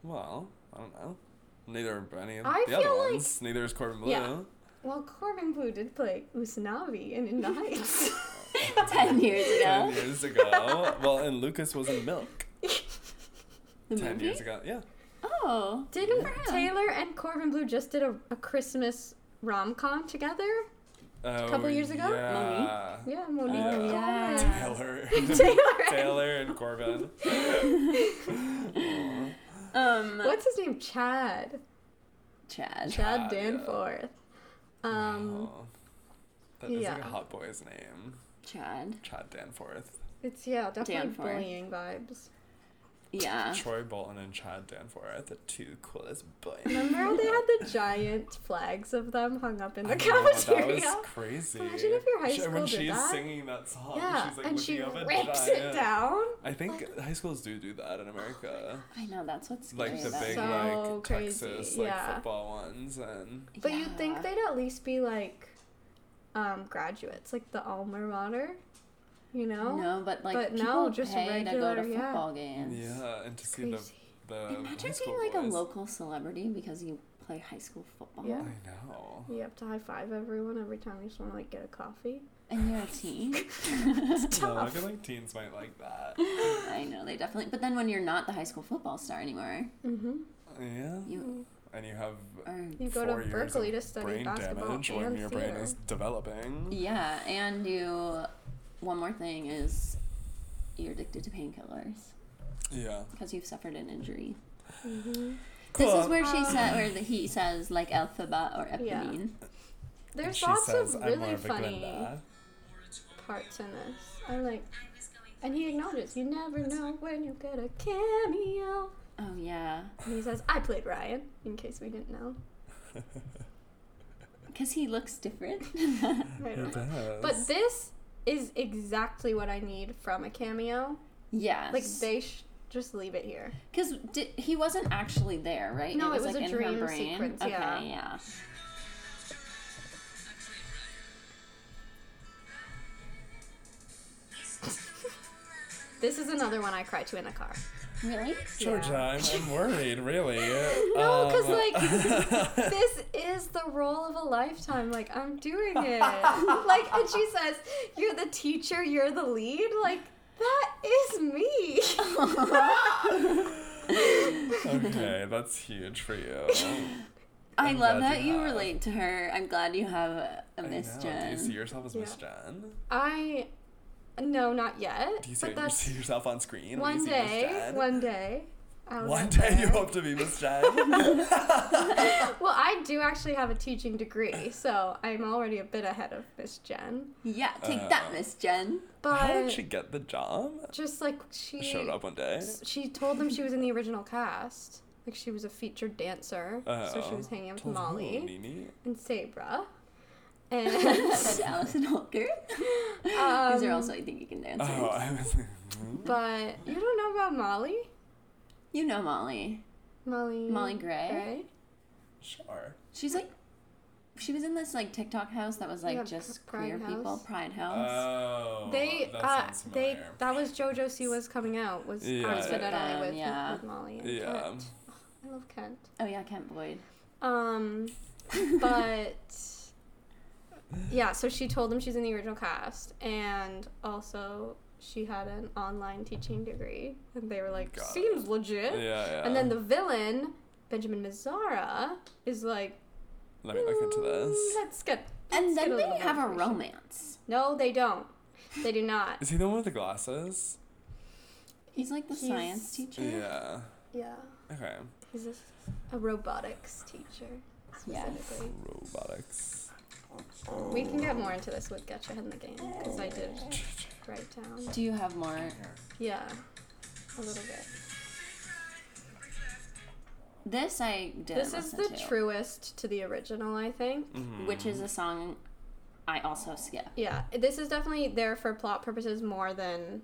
Well, I don't know. Neither are any of I the other feel like- ones. Neither is Corbin Bleu. Yeah. Well, Corbin Bleu did play Usnavi in In the Heights. Ten years ago. Ten years ago. well, and Lucas was in Milk. The Ten movie? years ago. Yeah. Oh. Didn't for him. Taylor and Corbin Bleu just did a, a Christmas rom com together? Oh, couple years ago? Yeah. Yeah, Monique. Oh, and yeah. Taylor. Taylor. Taylor and Corbin. Um. What's his name? Chad. Chad. Chad Chad. Danforth. Um, Oh. That is like a hot boy's name. Chad. Chad Danforth. it's yeah, definitely Danforth. bullying vibes. Yeah. Troy Bolton and Chad Danforth, are the two coolest boys. Remember how they had the giant flags of them hung up in the I know, cafeteria? That was crazy. Imagine if your high She- school When did she's that. singing that song, yeah, she's like and she rips it down. I think high schools do do that in America. I know that's what's scary Like the about big. So like crazy, Texas like yeah. football ones and But you'd think they'd at least be like um, graduates, like the alma mater. You know? No, but like But people no, just pay to go to regular, yeah. football games. Yeah, and to see Crazy. the the Imagine school being like boys. a local celebrity because you play high school football. Yeah. I know. You have to high five everyone every time you just want to like get a coffee. And you're a teen. it's No, I feel like teens might like that. I know they definitely. But then when you're not the high school football star anymore, Mm-hmm. Yeah. you And you have are. You go four to years Berkeley of to study brain basketball damage when and your brain is developing. Yeah, and you. One more thing is, you're addicted to painkillers Yeah. because you've suffered an injury. Mm-hmm. This is where she Um, said, where the, he says like alphabet or Yeah. There's she lots says, of really of funny Glinda." parts in this. I like, and he acknowledges you never know when you get a cameo. Oh yeah, And he says, "I played Ryan," in case we didn't know. because he looks different. I It does. But this is exactly what I need from a cameo. yes, Like they sh- just leave it here. Because he wasn't actually there, right? No, it was like a in her dream brain. sequence, Okay, yeah. yeah. This is another one I cry to in the car. Really? Georgia, I'm, I'm worried, really. No, 'cause, Um, like, this is the role of a lifetime. Like, I'm doing it. like, and she says, You're the teacher, you're the lead. Like, that is me. okay, that's huge for you. I I'm love that you you have. relate to her. I'm glad you have a Miss know. Do you see yourself as Miss Jen? I, no, not yet. Do you see, you see yourself on screen? one day. One day. One day you hope to be Miss Jen. Well, I do actually have a teaching degree, so I'm already a bit ahead of Miss Jen. Yeah, take Uh, that, Miss Jen. But How did she get the job? just like she Showed up one day. She told them she was in the original cast. Like she was a featured dancer. so she was hanging with Told who, Molly Nene? and Sabra. And That's Allison Holker. These are um, also I think you can dance. Oh, I was hmm? but you don't know about Molly? You know Molly. Molly Molly Gray? Gray? sure. She's like, she was in this like TikTok house that was like Yeah, just Pride queer people, Pride House. Oh, They that uh sounds they that was JoJo Siwa's coming out was Yeah, accidentally yeah. with, Yeah. with Molly and Yeah. Kent. I love Kent. oh yeah, Kent Boyd. Um, but yeah, so she told them she's in the original cast, and also she had an online teaching degree, and they were like, Got "Seems legit." Yeah, yeah. And then the villain, Benjamin Mazzara, is like, Let me look into this. "Mm, Let's get. And let's then get a they have a romance. No, they don't. They do not. Is he the one with the glasses? He's like the He's- science teacher. Yeah. Yeah, Okay. he's a, a robotics teacher. Yes. specifically. Robotics. We can get more into this with Get Your Head in the Game because I did write down. Do you have more? Yeah, a little bit. This I did. This is the truest to the original, I think. Mhm. which is a song I also skip. Yeah, this is definitely there for plot purposes more than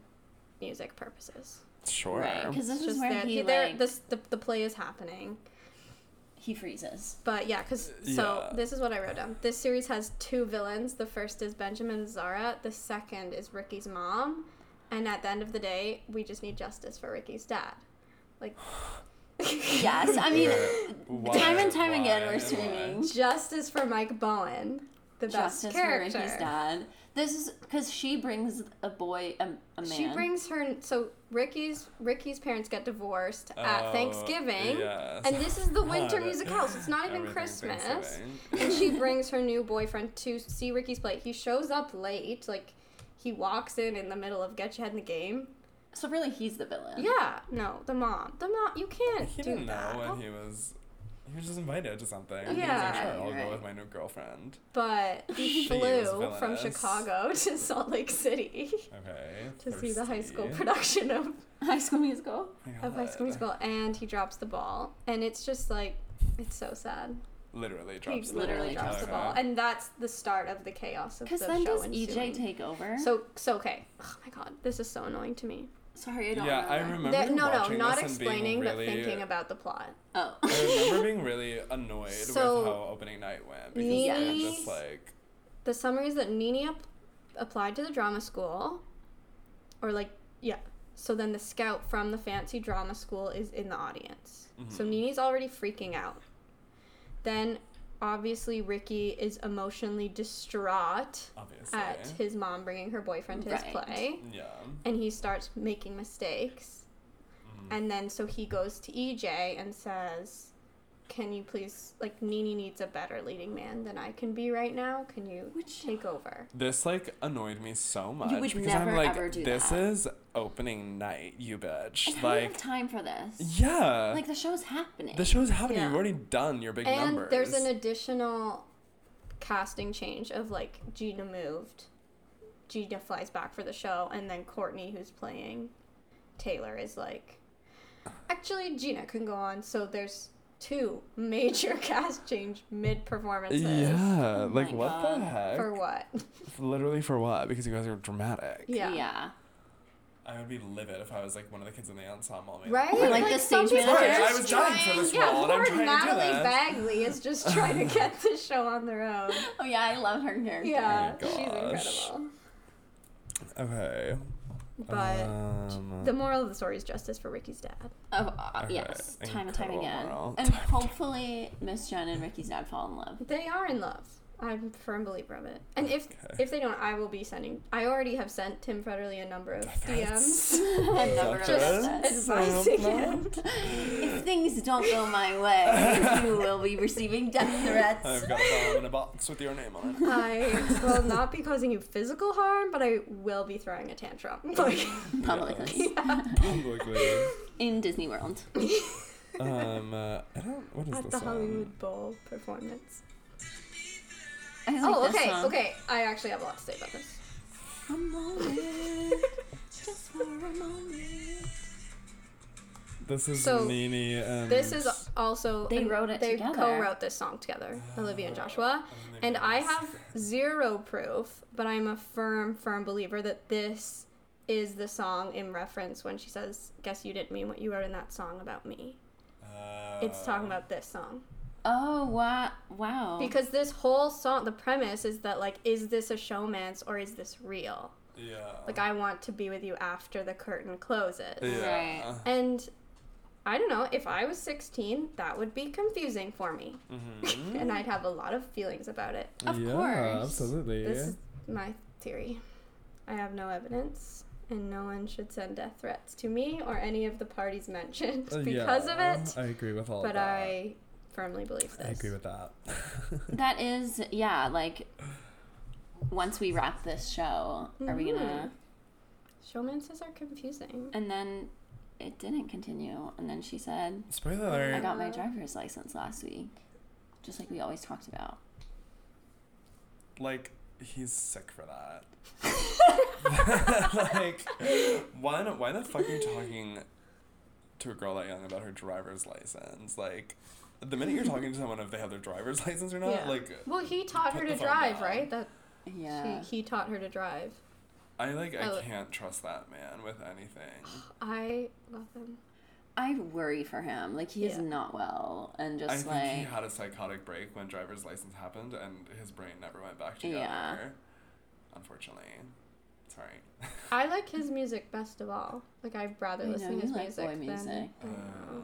music purposes. Sure. Right, because this It's is just where that he there, like this the, the play is happening. He freezes. But yeah, because so Yeah. this is what I wrote down. This series has two villains. The first is Benjamin Zara. The second is Ricky's mom. And at the end of the day, we just need justice for Ricky's dad. Like Yes, I mean, Why- time and time again we're screaming justice for Mike Bowen, the best justice character. for Ricky's dad. This is because she brings a boy, a, a man. She brings her. So Ricky's Ricky's parents get divorced at Oh, Thanksgiving, yes. and this is the winter God. musical, so it's not even Christmas. And she brings her new boyfriend to see Ricky's play. He shows up late, like he walks in in the middle of Get Your Head in the Game. so really, he's the villain. Yeah, no, the mom, the mom, you can't He do didn't that. know when he was. He was just invited to something. He was Yeah. like, sure, I'll Right. go with my new girlfriend. But he flew from. Chicago to Salt Lake City Okay. to see the high school production of High School Musical. of High School Musical, and he drops the ball, and it's just like it's so sad. Literally drops he the literally ball. drops the ball, and that's the start of the chaos of the show. Because then show. does EJ ensuing. take over? So so okay. Oh my god, this is so annoying to me. Sorry, I don't. Yeah, I remember. remember There- no, no, watching not this and being explaining, but really- thinking about the plot. Oh, I remember being really annoyed So, with how opening night went because Nini- they were just like, The summary is that Nini ap- applied to the drama school, or like yeah. So then the scout from the fancy drama school is in the audience. So Mhm. Nini's already freaking out. Then obviously Ricky is emotionally distraught Obviously. at his mom bringing her boyfriend to his play yeah. and he starts making mistakes. Mhm. And then so he goes to EJ and says, "Can you please like Nini needs a better leading man than I can be right now? Can you Which- take over?" This like annoyed me so much you would because never, I'm like, ever do this that." is opening night, you bitch. And how do you have Like, time for this? yeah, Like the show's happening. the show's happening. Yeah. You've already done your big and numbers. there's an additional casting change of like Gina moved. Gina flies back for the show, and then Courtney, who's playing Taylor, is like, actually Gina can go on. So there's two major cast change mid performances. yeah, Oh like my what the heck? For what? Literally for what? Because you guys are dramatic. Yeah. yeah. I would be livid if I was like one of the kids in the ensemble. Maybe. Right? Or, like, the some stage people are manager. I just was dying for trying- this yeah, role, and I'm poor trying to do Natalie. Bagley is just trying to get this show on the road. Oh yeah, I love her character. Yeah, Oh she's incredible. Okay. But um, the moral of the story is justice for Ricky's dad. Of, uh, Okay, yes, time and time again. moral. And and time hopefully Miss Jen and Ricky's dad fall in love. They are in love. I'm a firm believer of it. And if Okay. if they don't, I will be sending. I already have sent Tim Federle a number of DMs. I number of noticed Just advising him. If things don't go my way, you will be receiving death threats. I've got a bomb in a box with your name on it. I will not be causing you physical harm, but I will be throwing a tantrum. Like, Publicly. Publicly. In Disney World. Um, uh, I don't. What is at this the song? Hollywood Bowl performance. I like oh, this okay, song. okay. I actually have a lot to say about this. A moment, just for a moment. This is So, Nini and. This is also They wrote it They together. co-wrote this song together, Olivia and oh, Joshua. And I have zero proof, but I'm a firm, firm believer that this is the song in reference when she says, "Guess you didn't mean what you wrote in that song about me." It's talking uh, about this song Oh wow! Wow. because this whole song, the premise is that like, is this a showmance or is this real? Yeah. Like, I want to be with you after the curtain closes. Yeah. Right. And I don't know, if I was 16, that would be confusing for me. Mm-hmm. And I'd have a lot of feelings about it. Of yeah, course. absolutely. This is my theory. I have no evidence, and no one should send death threats to me or any of the parties mentioned Uh, because of it. I agree with all But of that. But I firmly believe this. I agree with that. that is yeah. Like once we wrap this show, are we gonna? Mm-hmm. Showmances are confusing. And then it didn't continue. And then she said, Spoiler alert! "I got my driver's license last week, just like we always talked about." Like, he's sick for that. like, one, why the fuck are you talking to a girl that young about her driver's license? Like, the minute you're talking to someone if they have their driver's license or not, Yeah. like, Well, he taught her to drive, down. right? That Yeah. she, he taught her to drive. I like, I Oh. can't trust that man with anything. I love him. I worry for him. Like he is Yeah. not well, and just I just think like he had a psychotic break when driver's license happened, and his brain never went back together. Yeah. Unfortunately, sorry. I like his music best of all. Like I'd rather I know, listen to his like music, boy than music. I. Uh,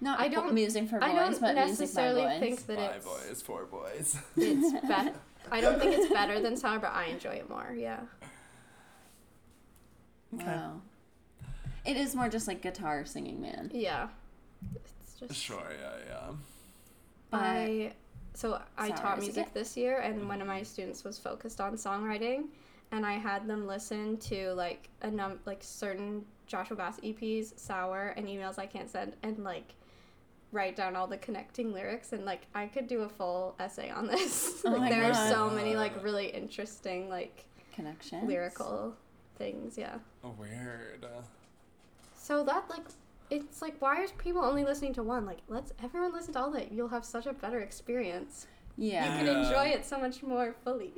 not I I don't- don't music for boys, I don't but necessarily music by boys. think that five it's boys, four boys. it's bet. I don't think it's better than Sour, but I enjoy it more. Yeah. Okay. Wow. It is more just like guitar singing, man. Yeah. It's just Sure, yeah, yeah. But I so I Sorry, taught music this year and one of my students was focused on songwriting and I had them listen to like a num like certain Joshua Bass EPs, Sour and emails I can't send and like write down all the connecting lyrics and like I could do a full essay on this. Oh like my there are so many like really interesting like connections. lyrical things, yeah. Oh, weird. So that like it's like why are people only listening to one? Like let's everyone listen to all that. You'll have such a better experience. Yeah. You can Yeah. enjoy it so much more fully.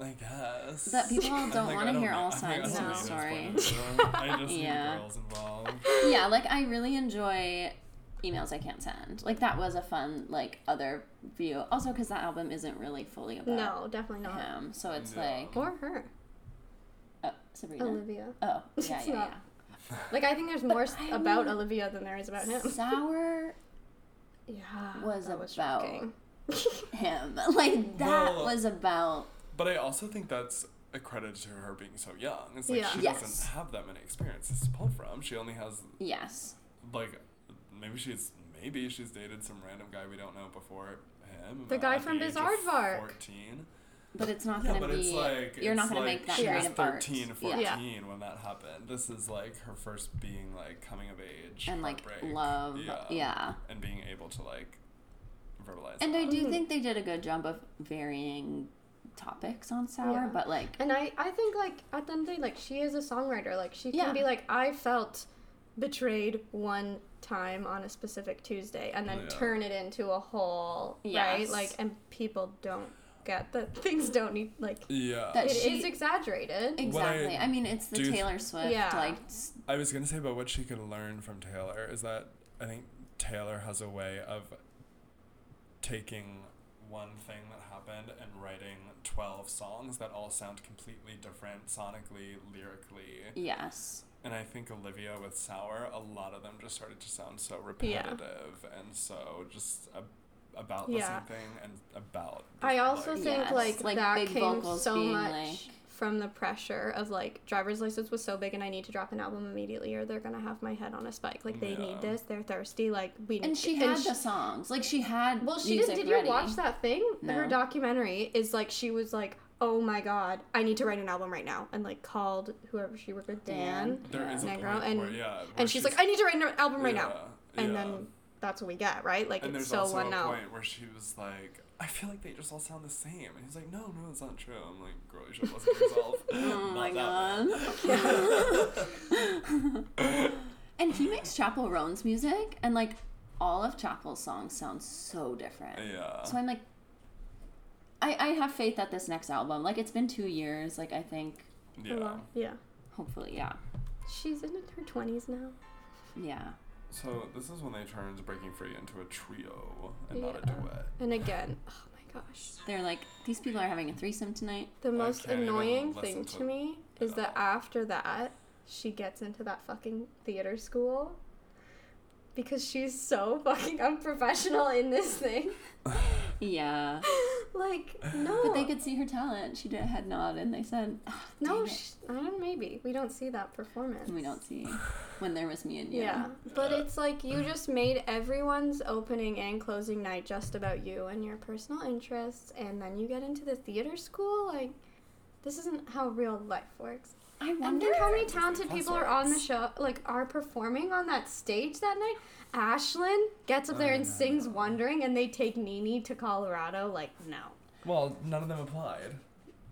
I guess. That people don't like, wanna hear all sides of don't the story. this point of view. I just need Yeah. the girls involved. yeah, like I really enjoy emails I can't send. Like that was a fun like other view. Also, because that album isn't really fully about no, definitely not. him, so it's Yeah. like Or her. uh, Sabrina. Olivia. Oh, It's yeah, yeah, yeah. Like I think there's more s I about mean- Olivia than there is about him. Sour Yeah, was that about- shocking. him. Like that Well- was about But I also think that's a credit to her being so young. It's like Yeah. she Yes. doesn't have that many experiences to pull from. She only has yes. like maybe she's maybe she's dated some random guy we don't know before him. The guy from Bizaardvark. Fourteen. But it's not Yeah, gonna but be it's like you're not gonna like make that she great was of art. 13, Yeah. 14 when that happened. This is like her first being like coming of age And like heartbreak. love. Yeah. and being able to like verbalize. And I that. do mm-hmm. think they did a good job of varying topics on Sour, Yeah. but like And I, I think like at the end of the day, like she is a songwriter. Like she can Yeah. be like, I felt betrayed one time on a specific Tuesday, and then Yeah. turn it into a whole right. Like, and people don't get that things don't need like yeah. That it is she- exaggerated. exactly. I, mean, it's the do th- Taylor Swift Yeah. like s- I was gonna say about what she could learn from Taylor is that I think Taylor has a way of taking one thing that happened and writing twelve songs that all sound completely different sonically, lyrically. yes. And I think Olivia with Sour, a lot of them just started to sound so repetitive and so just a, about the Yeah. same thing and about. I also like, think Yes, like, like that big came vocals so much like- from the pressure of like driver's license was so big and I need to drop an album immediately or they're gonna have my head on a spike. Like they Yeah. need this, they're thirsty. Like we And she had the songs. Like she had Well, she music did. Did ready. you watch that thing? Her documentary is like she was like, "Oh my god, I need to write an album right now," and like called whoever she worked with, Dan, Dan. There is a Nigro, point and where, yeah, where and she's, like, "I need to write an album right now," and yeah. then that's what we get, right? Like And it's there's so also one a note. point where she was like, I feel like they just all sound the same. And he's like, no, no, it's not true. I'm like, girl, you should listen to yourself. Oh my Not that god. and he makes Chappell Roan's music, and like all of Chappell's songs sound so different. Yeah. So I'm like, I I have faith that this next album, like it's been two years, like I think, yeah. Yeah. hopefully, yeah, She's in her twenties now. yeah. So this is when they turned Breaking Free into a trio and not a duet. And again, oh my gosh. They're like, these people are having a threesome tonight. The most annoying thing to to me is that after that, she gets into that fucking theater school because she's so fucking unprofessional in this thing. Yeah, like, no. but they could see her talent. She did a head nod, and they said, "Ah, No, dang it." sh- I don't. Maybe we don't see that performance. we don't see when there was me and you. Yeah, but it's like you just made everyone's opening and closing night just about you and your personal interests, and then you get into the theater school. Like, this isn't how real life works. I wonder. how many talented people are on the show, like are performing on that stage that night. Ashlyn gets up there and sings "Wondering," and they take Nini to Colorado. Like, no. Well, none of them applied.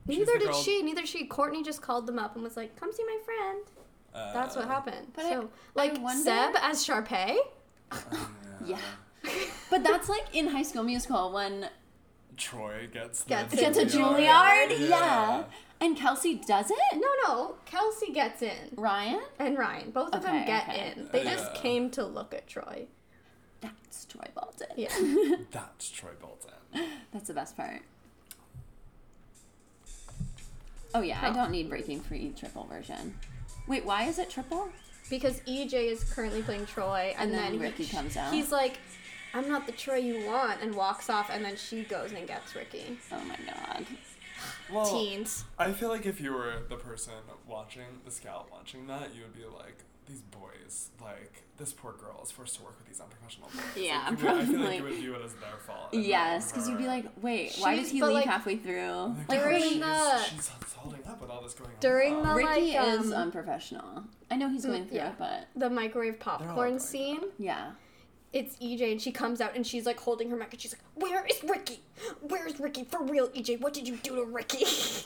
Neither did girl- she. Neither she. Courtney just called them up and was like, "Come see my friend." Uh, That's what happened. But I- so, like wonder- Seb as Sharpay. Yeah. But that's like in High School Musical when Troy gets the Gets gets a Juilliard. Juilliard. Yeah. And Kelsi does it. No, no. Kelsi gets in, Ryan. and Ryan. Both of them get okay. in. They just Yeah. came to look at Troy. That's Troy Bolton. Yeah. That's Troy Bolton. That's the best part. Oh yeah, I don't need Breaking Free triple version. Wait, why is it triple? because EJ is currently playing Troy, and, And then he- Ricky comes out. He's like, "I'm not the Troy you want," and walks off, and then she goes and gets Ricky. Oh my god. Well, Teens. I feel like if you were the person watching the scout watching that, you would be like, these boys, like this poor girl is forced to work with these unprofessional boys. Yeah, like, you would, I feel like probably. you would view it as their fault. Yes, because you'd be like, wait, why did he leave like- halfway through? Like, Like, oh, During she's, the- she's holding up with all this going on. During the- Ricky like, is um, unprofessional. I know he's going through yeah. it, but The microwave popcorn going scene. yeah. It's EJ, and she comes out, and she's like holding her mic, and she's like, "Where is Ricky? Where's Ricky for real, EJ? What did you do to Ricky?"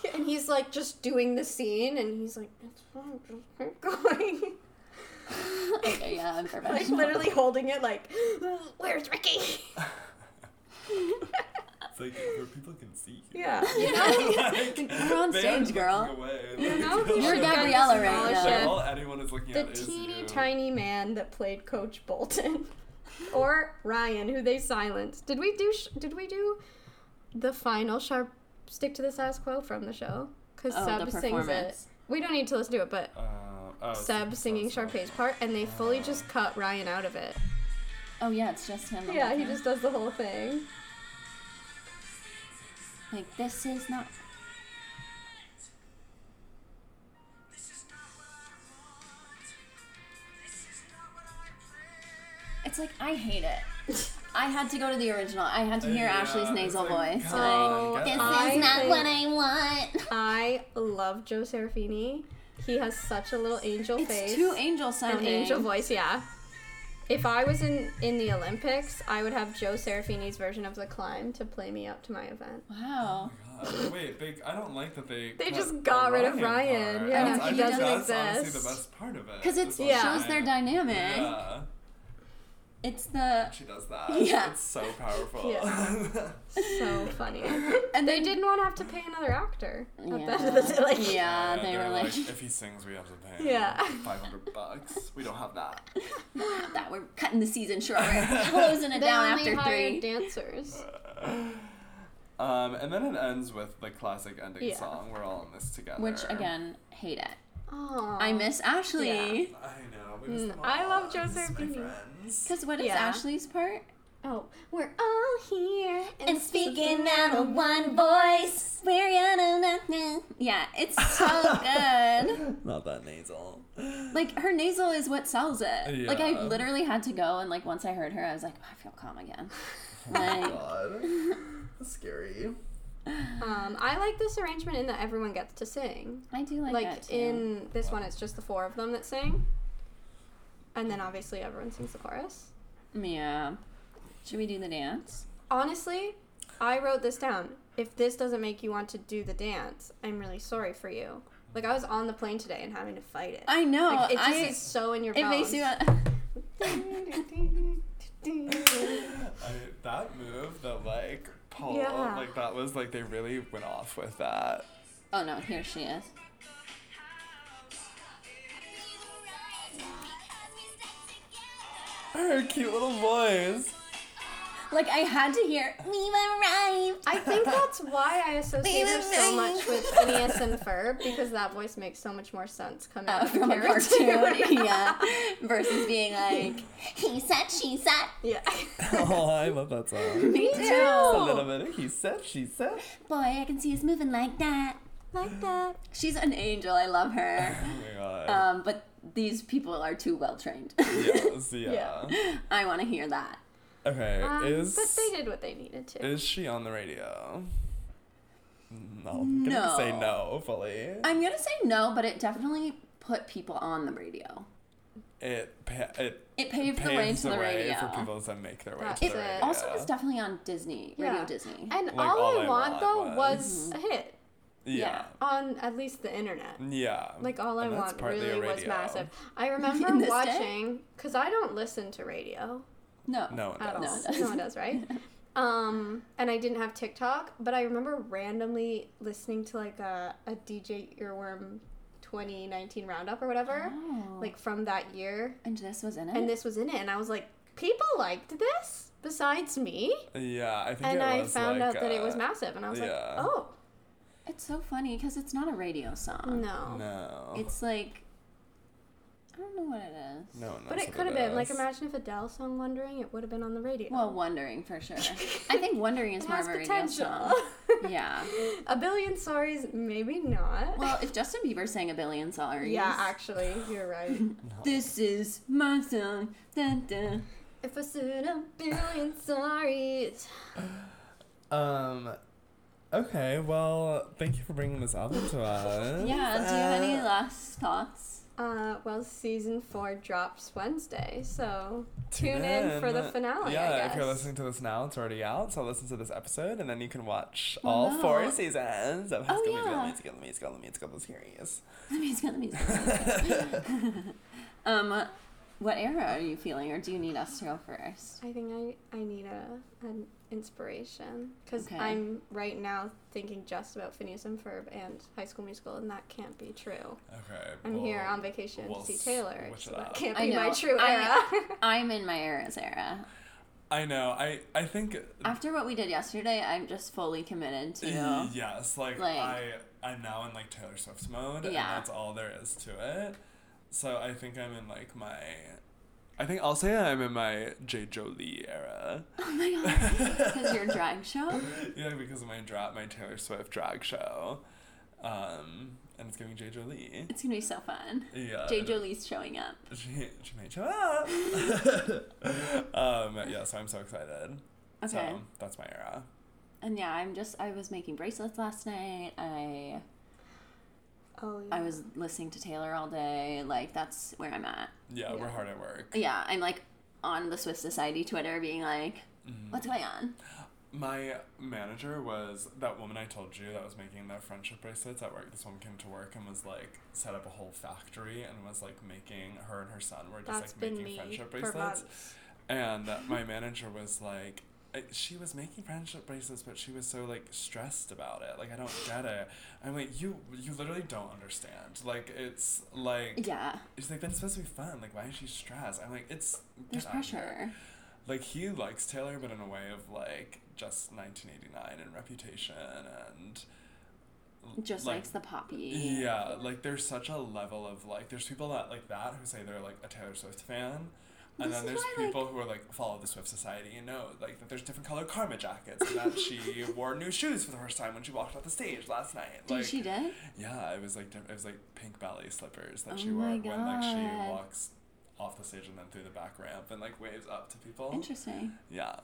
and he's like just doing the scene, and he's like, "It's fine, just keep going." Okay, yeah, I'm like literally holding it, like, "Where's Ricky?" It's like where people can see you. yeah, you know. like, We're on stage, girl. Away. You know who You're should Gabriella right now. Like, all anyone is looking the at is teeny you. tiny man that played Coach Bolton, or Ryan, who they silenced. Did we do? Sh- did we do the final sharp stick to the status quo from the show? Because Oh, Seb sings it. We don't need to listen to it, but Uh, oh, Seb singing Seb. Sharpay's part, and they fully just cut Ryan out of it. Oh yeah, it's just him. Yeah, he just does the whole thing. like this is not. It's like I hate it. I had to go to the original. I had to hear Yeah, Ashley's nasal like, voice. come Like, Oh, this I is not think- what I want. I love Joe Serafini. He has such a little angel It's face. too angel an angel voice, yeah. If I was in in the Olympics, I would have Joe Serafini's version of the climb to play me up to my event. Wow. Oh God, Wait, they, I don't like that they. They just got rid of Ryan Ryan. part. Yeah, That's- he I doesn't that's honestly exist. the best part of it. Because it is Yeah. shows their dynamic. Yeah, It's the she does that. Yeah. it's so powerful. Yeah. So funny. and They didn't want to have to pay another actor. At the Yeah. end of the day, like, yeah, they they're were like, if he sings, we have to pay. him Yeah. five hundred bucks. We don't have that. that we're cutting the season short. We're closing it They down only after hired three. dancers. Um, and then it ends with the classic ending Yeah. song. We're all in this together. Which again, hate it. Oh, I miss Ashley. Yeah. I know. We miss Mm, them I love Joe This is my Serafini. friends. Because what is Yeah. Ashley's part? Oh, we're all here And speaking out of one voice, we're gonna. Yeah, it's so good. Not that nasal. Like her nasal is what sells it. Yeah. Like I literally had to go and like once I heard her, I was like, I feel calm again. Oh Like God. That's scary. Um, I like this arrangement in that everyone gets to sing. I do like, Like, that too. in this one, it's just the four of them that sing, and then obviously everyone sings the chorus. yeah. Should we do the dance? Honestly, I wrote this down. If this doesn't make you want to do the dance, I'm really sorry for you. Like I was on the plane today and having to fight it. I know. like, it just I, is so in your it bones. makes you. I, that move, the like pull, Yeah. like that was like they really went off with that. oh no, here she is. Her cute little voice. Like I had to hear. We've arrived. I think that's why I associate her so much with Phineas and Ferb because that voice makes so much more sense coming Uh, out of from a cartoon, yeah. Versus being like, he said, she said. yeah. Oh, I love that song. Me too. A little bit. He said, she said. Boy, I can see us moving like that. like that. She's an angel. I love her. Oh my god. Um, but these people are too well trained. yes, yeah. Yeah. I want to hear that. Okay, Um, is but they did what they needed to. is she on the radio? No, I'm gonna No. say no fully. I'm gonna say no, but it definitely put people on the radio. It pa- it It paved the way to the, radio. for people to make their way That's to It the radio. also was definitely on Disney, Radio Yeah. Disney. and Like, all, All I I want, Want though was- was a hit yeah. on at least the internet. Yeah. Like all I want really was massive. I remember In this day? watching because I don't listen to radio No. No, it at all. does. No, does. No one does, right? um, and I didn't have TikTok, but I remember randomly listening to like a, a DJ Earworm 2019 roundup or whatever, Oh. like from that year, and this was in it. and this was in it, and I was like, people liked this besides me, Yeah, I think and it I found like, out that it was uh, massive, and I was like, oh it's so funny because it's not a radio song. no. No. It's like I don't know what it is. no one But it could have been like imagine if Adele sung "Wondering," it would have been on the radio. Well, wondering for sure. I think wondering is it more has of a radio potential. song. Yeah. a billion sorries, maybe not. Well, if Justin Bieber sang a billion sorries. yeah, actually, you're right. This is my song. Dun, dun. if I said a billion sorries, Um. Okay, well, thank you for bringing this album to us. Yeah. Do you have any last thoughts? Uh, well, season four drops Wednesday, so tune in for the finale. Yeah, I guess. if you're listening to this now, it's already out. So listen to this episode, and then you can watch Well, all no. four seasons of High Oh, School yeah. Musical, Musical, Musical, Musical, the series. The music, the music. um, what era are you feeling, or do you need us to go first? I think I, I need a an inspiration because Okay. I'm right now thinking just about Phineas and Ferb and High School Musical, and that can't be true. Okay. I'm here on vacation we'll to see Taylor, switch so it that can't be my true I- era. I'm in my era's era. I know. I I think. After what we did yesterday, I'm just fully committed to. Yes, like, Like- I I'm now in like Taylor Swift's mode, and that's all there is to it. So I think I'm in like my, I think I'll say I'm in my J Jolie era. Oh my god. Because your drag show? yeah, because of my drag, my Taylor Swift drag show, um, and it's giving J Jolie. It's gonna be so fun. Yeah. Jay Jolie's showing up. She, she might show up. um, yeah, so I'm so excited. Okay. So that's my era. And yeah, I'm just I was making bracelets last night. I Oh, yeah. I was listening to Taylor all day. Like that's where I'm at. Yeah, we're hard at work. Yeah, I'm like on the Swift Society Twitter being like, Mm-hmm. what's going on? My manager was that woman I told you that was making the friendship bracelets at work. This woman came to work and was like set up a whole factory and was like making her and her son were just That's like been making me friendship for bracelets. months. And my manager was like, she was making friendship bracelets, but she was so like stressed about it. Like I don't get it. I'm like, you you literally don't understand. Like it's like Yeah, it's like, but it's supposed to be fun. Like why is she stressed? I'm like, it's there's get out of here." pressure. Like he likes Taylor, but in a way of like just 1989 and Reputation and Just like, likes the poppy. yeah, like there's such a level of like there's people that like that who say they're like a Taylor Swift fan. And This then there's why, people who are like follow the Swift Society and know like that there's different color karma jackets and that she wore new shoes for the first time when she walked off the stage last night. Did like she did? yeah, it was like it was like pink ballet slippers that Oh she wore when like she walks off the stage and then through the back ramp and like waves up to people. Interesting. Yeah.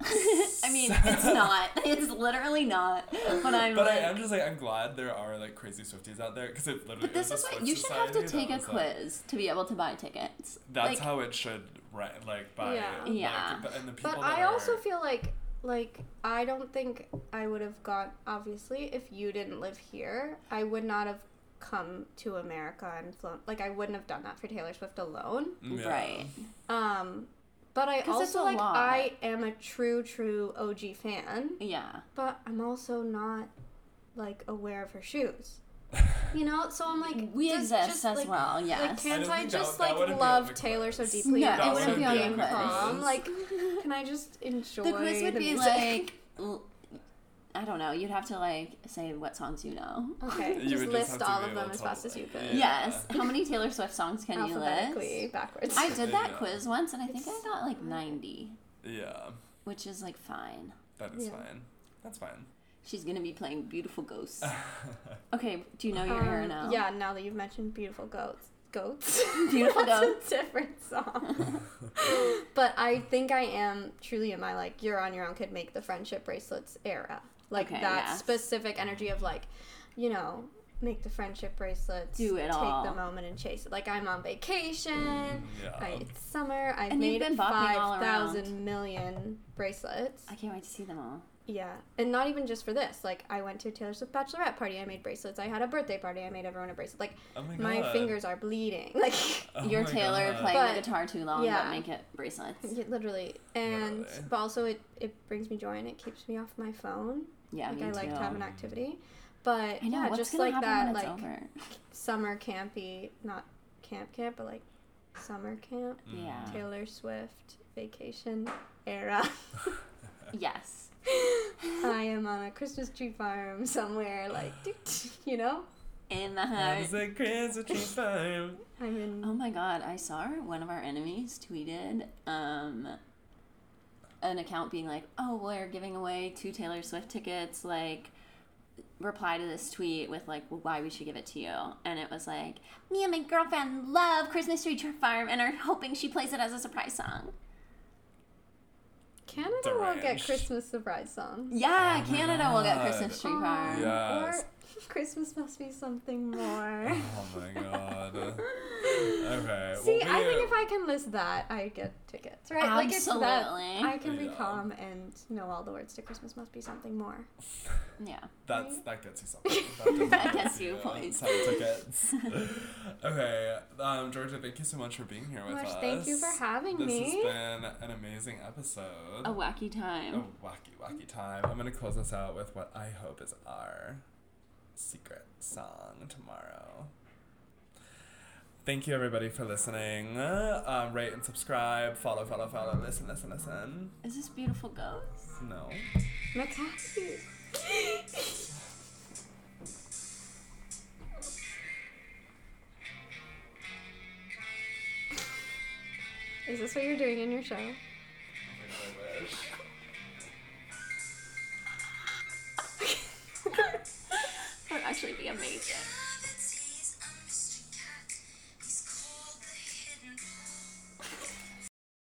I mean, it's not. It's literally not. But I'm But like. I am just like I'm glad there are like crazy Swifties out there because it literally. but this was is what you should have to take a that was, like- quiz to be able to buy tickets. that's like, how it should right like buy. Yeah. like, Yeah. but- and the people But that I also feel like like I don't think I would have gone obviously if you didn't live here. I would not have come to America and flown like I wouldn't have done that for Taylor Swift alone. Yeah. Right. Um but I also a like lot. I am a true true OG fan, Yeah. but I'm also not like aware of her shoes. You know, so I'm like We just- exist just, as like, well, yes. Like, can't don't I, just that like wouldn't be on love Taylor so deeply? No, it wouldn't be on the being quiz. Like, can I just enjoy the quiz would the be music? like l- I don't know. You'd have to like say what songs you know. Okay, You just would just list all of them as fast as you like, could. Yeah. Yes. How many Taylor Swift songs can you Alphabetically, list? backwards. I did that Yeah. quiz once, and I think I got like ninety, Yeah, which is like fine. that is Yeah. fine. That's fine. She's gonna be playing "Beautiful Ghosts." Okay, do you know your Um, era now? Yeah, now that you've mentioned beautiful goats. Goats. Beautiful That's Goats. a different song. but I think I am truly in my like you're on your own could make the friendship bracelets era. Like Okay, that yes. specific energy of like, you know, make the friendship bracelets. Do it take all. Take the moment and chase it. Like I'm on vacation. Yeah. I, it's summer. I've And you've made been bopping all five around. thousand million bracelets. I can't wait to see them all. Yeah, and not even just for this. Like I went to Taylor Swift bachelorette party. I made bracelets. I had a birthday party. I made everyone a bracelet. Like oh my, my fingers are bleeding. Like Oh Your Taylor God. playing But- the guitar too long, yeah. but make it bracelets. yeah, literally, and Literally. but also it it brings me joy and it keeps me off my phone. Yeah, like me I like too. to have an activity. But I know. yeah, just like that, like over? summer campy, not camp camp, but like summer camp. Mm. Yeah. Taylor Swift vacation era. Yes. I am on a Christmas tree farm somewhere, like you know. In the That heart. is a Christmas tree farm. I'm in. Oh my god, I saw one of our enemies tweeted um an account being like, "Oh, we're giving away two Taylor Swift tickets like reply to this tweet with like why we should give it to you." And it was like, "Me and my girlfriend love Christmas Tree Farm and are hoping she plays it as a surprise song." Canada will get Christmas surprise songs. Yeah, Oh my Canada will get Christmas Tree Farm. Yes. Or Christmas must be something more. Oh my god. Okay. See, well, I think if I can list that, I get tickets, right? Like it's that Absolutely. I can be Yeah. calm and know all the words to Christmas must be something more. Yeah. That's that gets you something. That, That gets you uh, points. Some tickets. okay, um, Georgia, thank you so much for being here with Gosh, us. thank you for having this me. This has been an amazing episode. A wacky time. A wacky, wacky time. I'm gonna close us out with what I hope is our secret song tomorrow. Thank you everybody for listening. Um, rate and subscribe. Follow, follow, follow. Listen, listen, listen. Is this beautiful ghost? No. Macaque. Is this what you're doing in your show? Oh I wish. That would actually be amazing.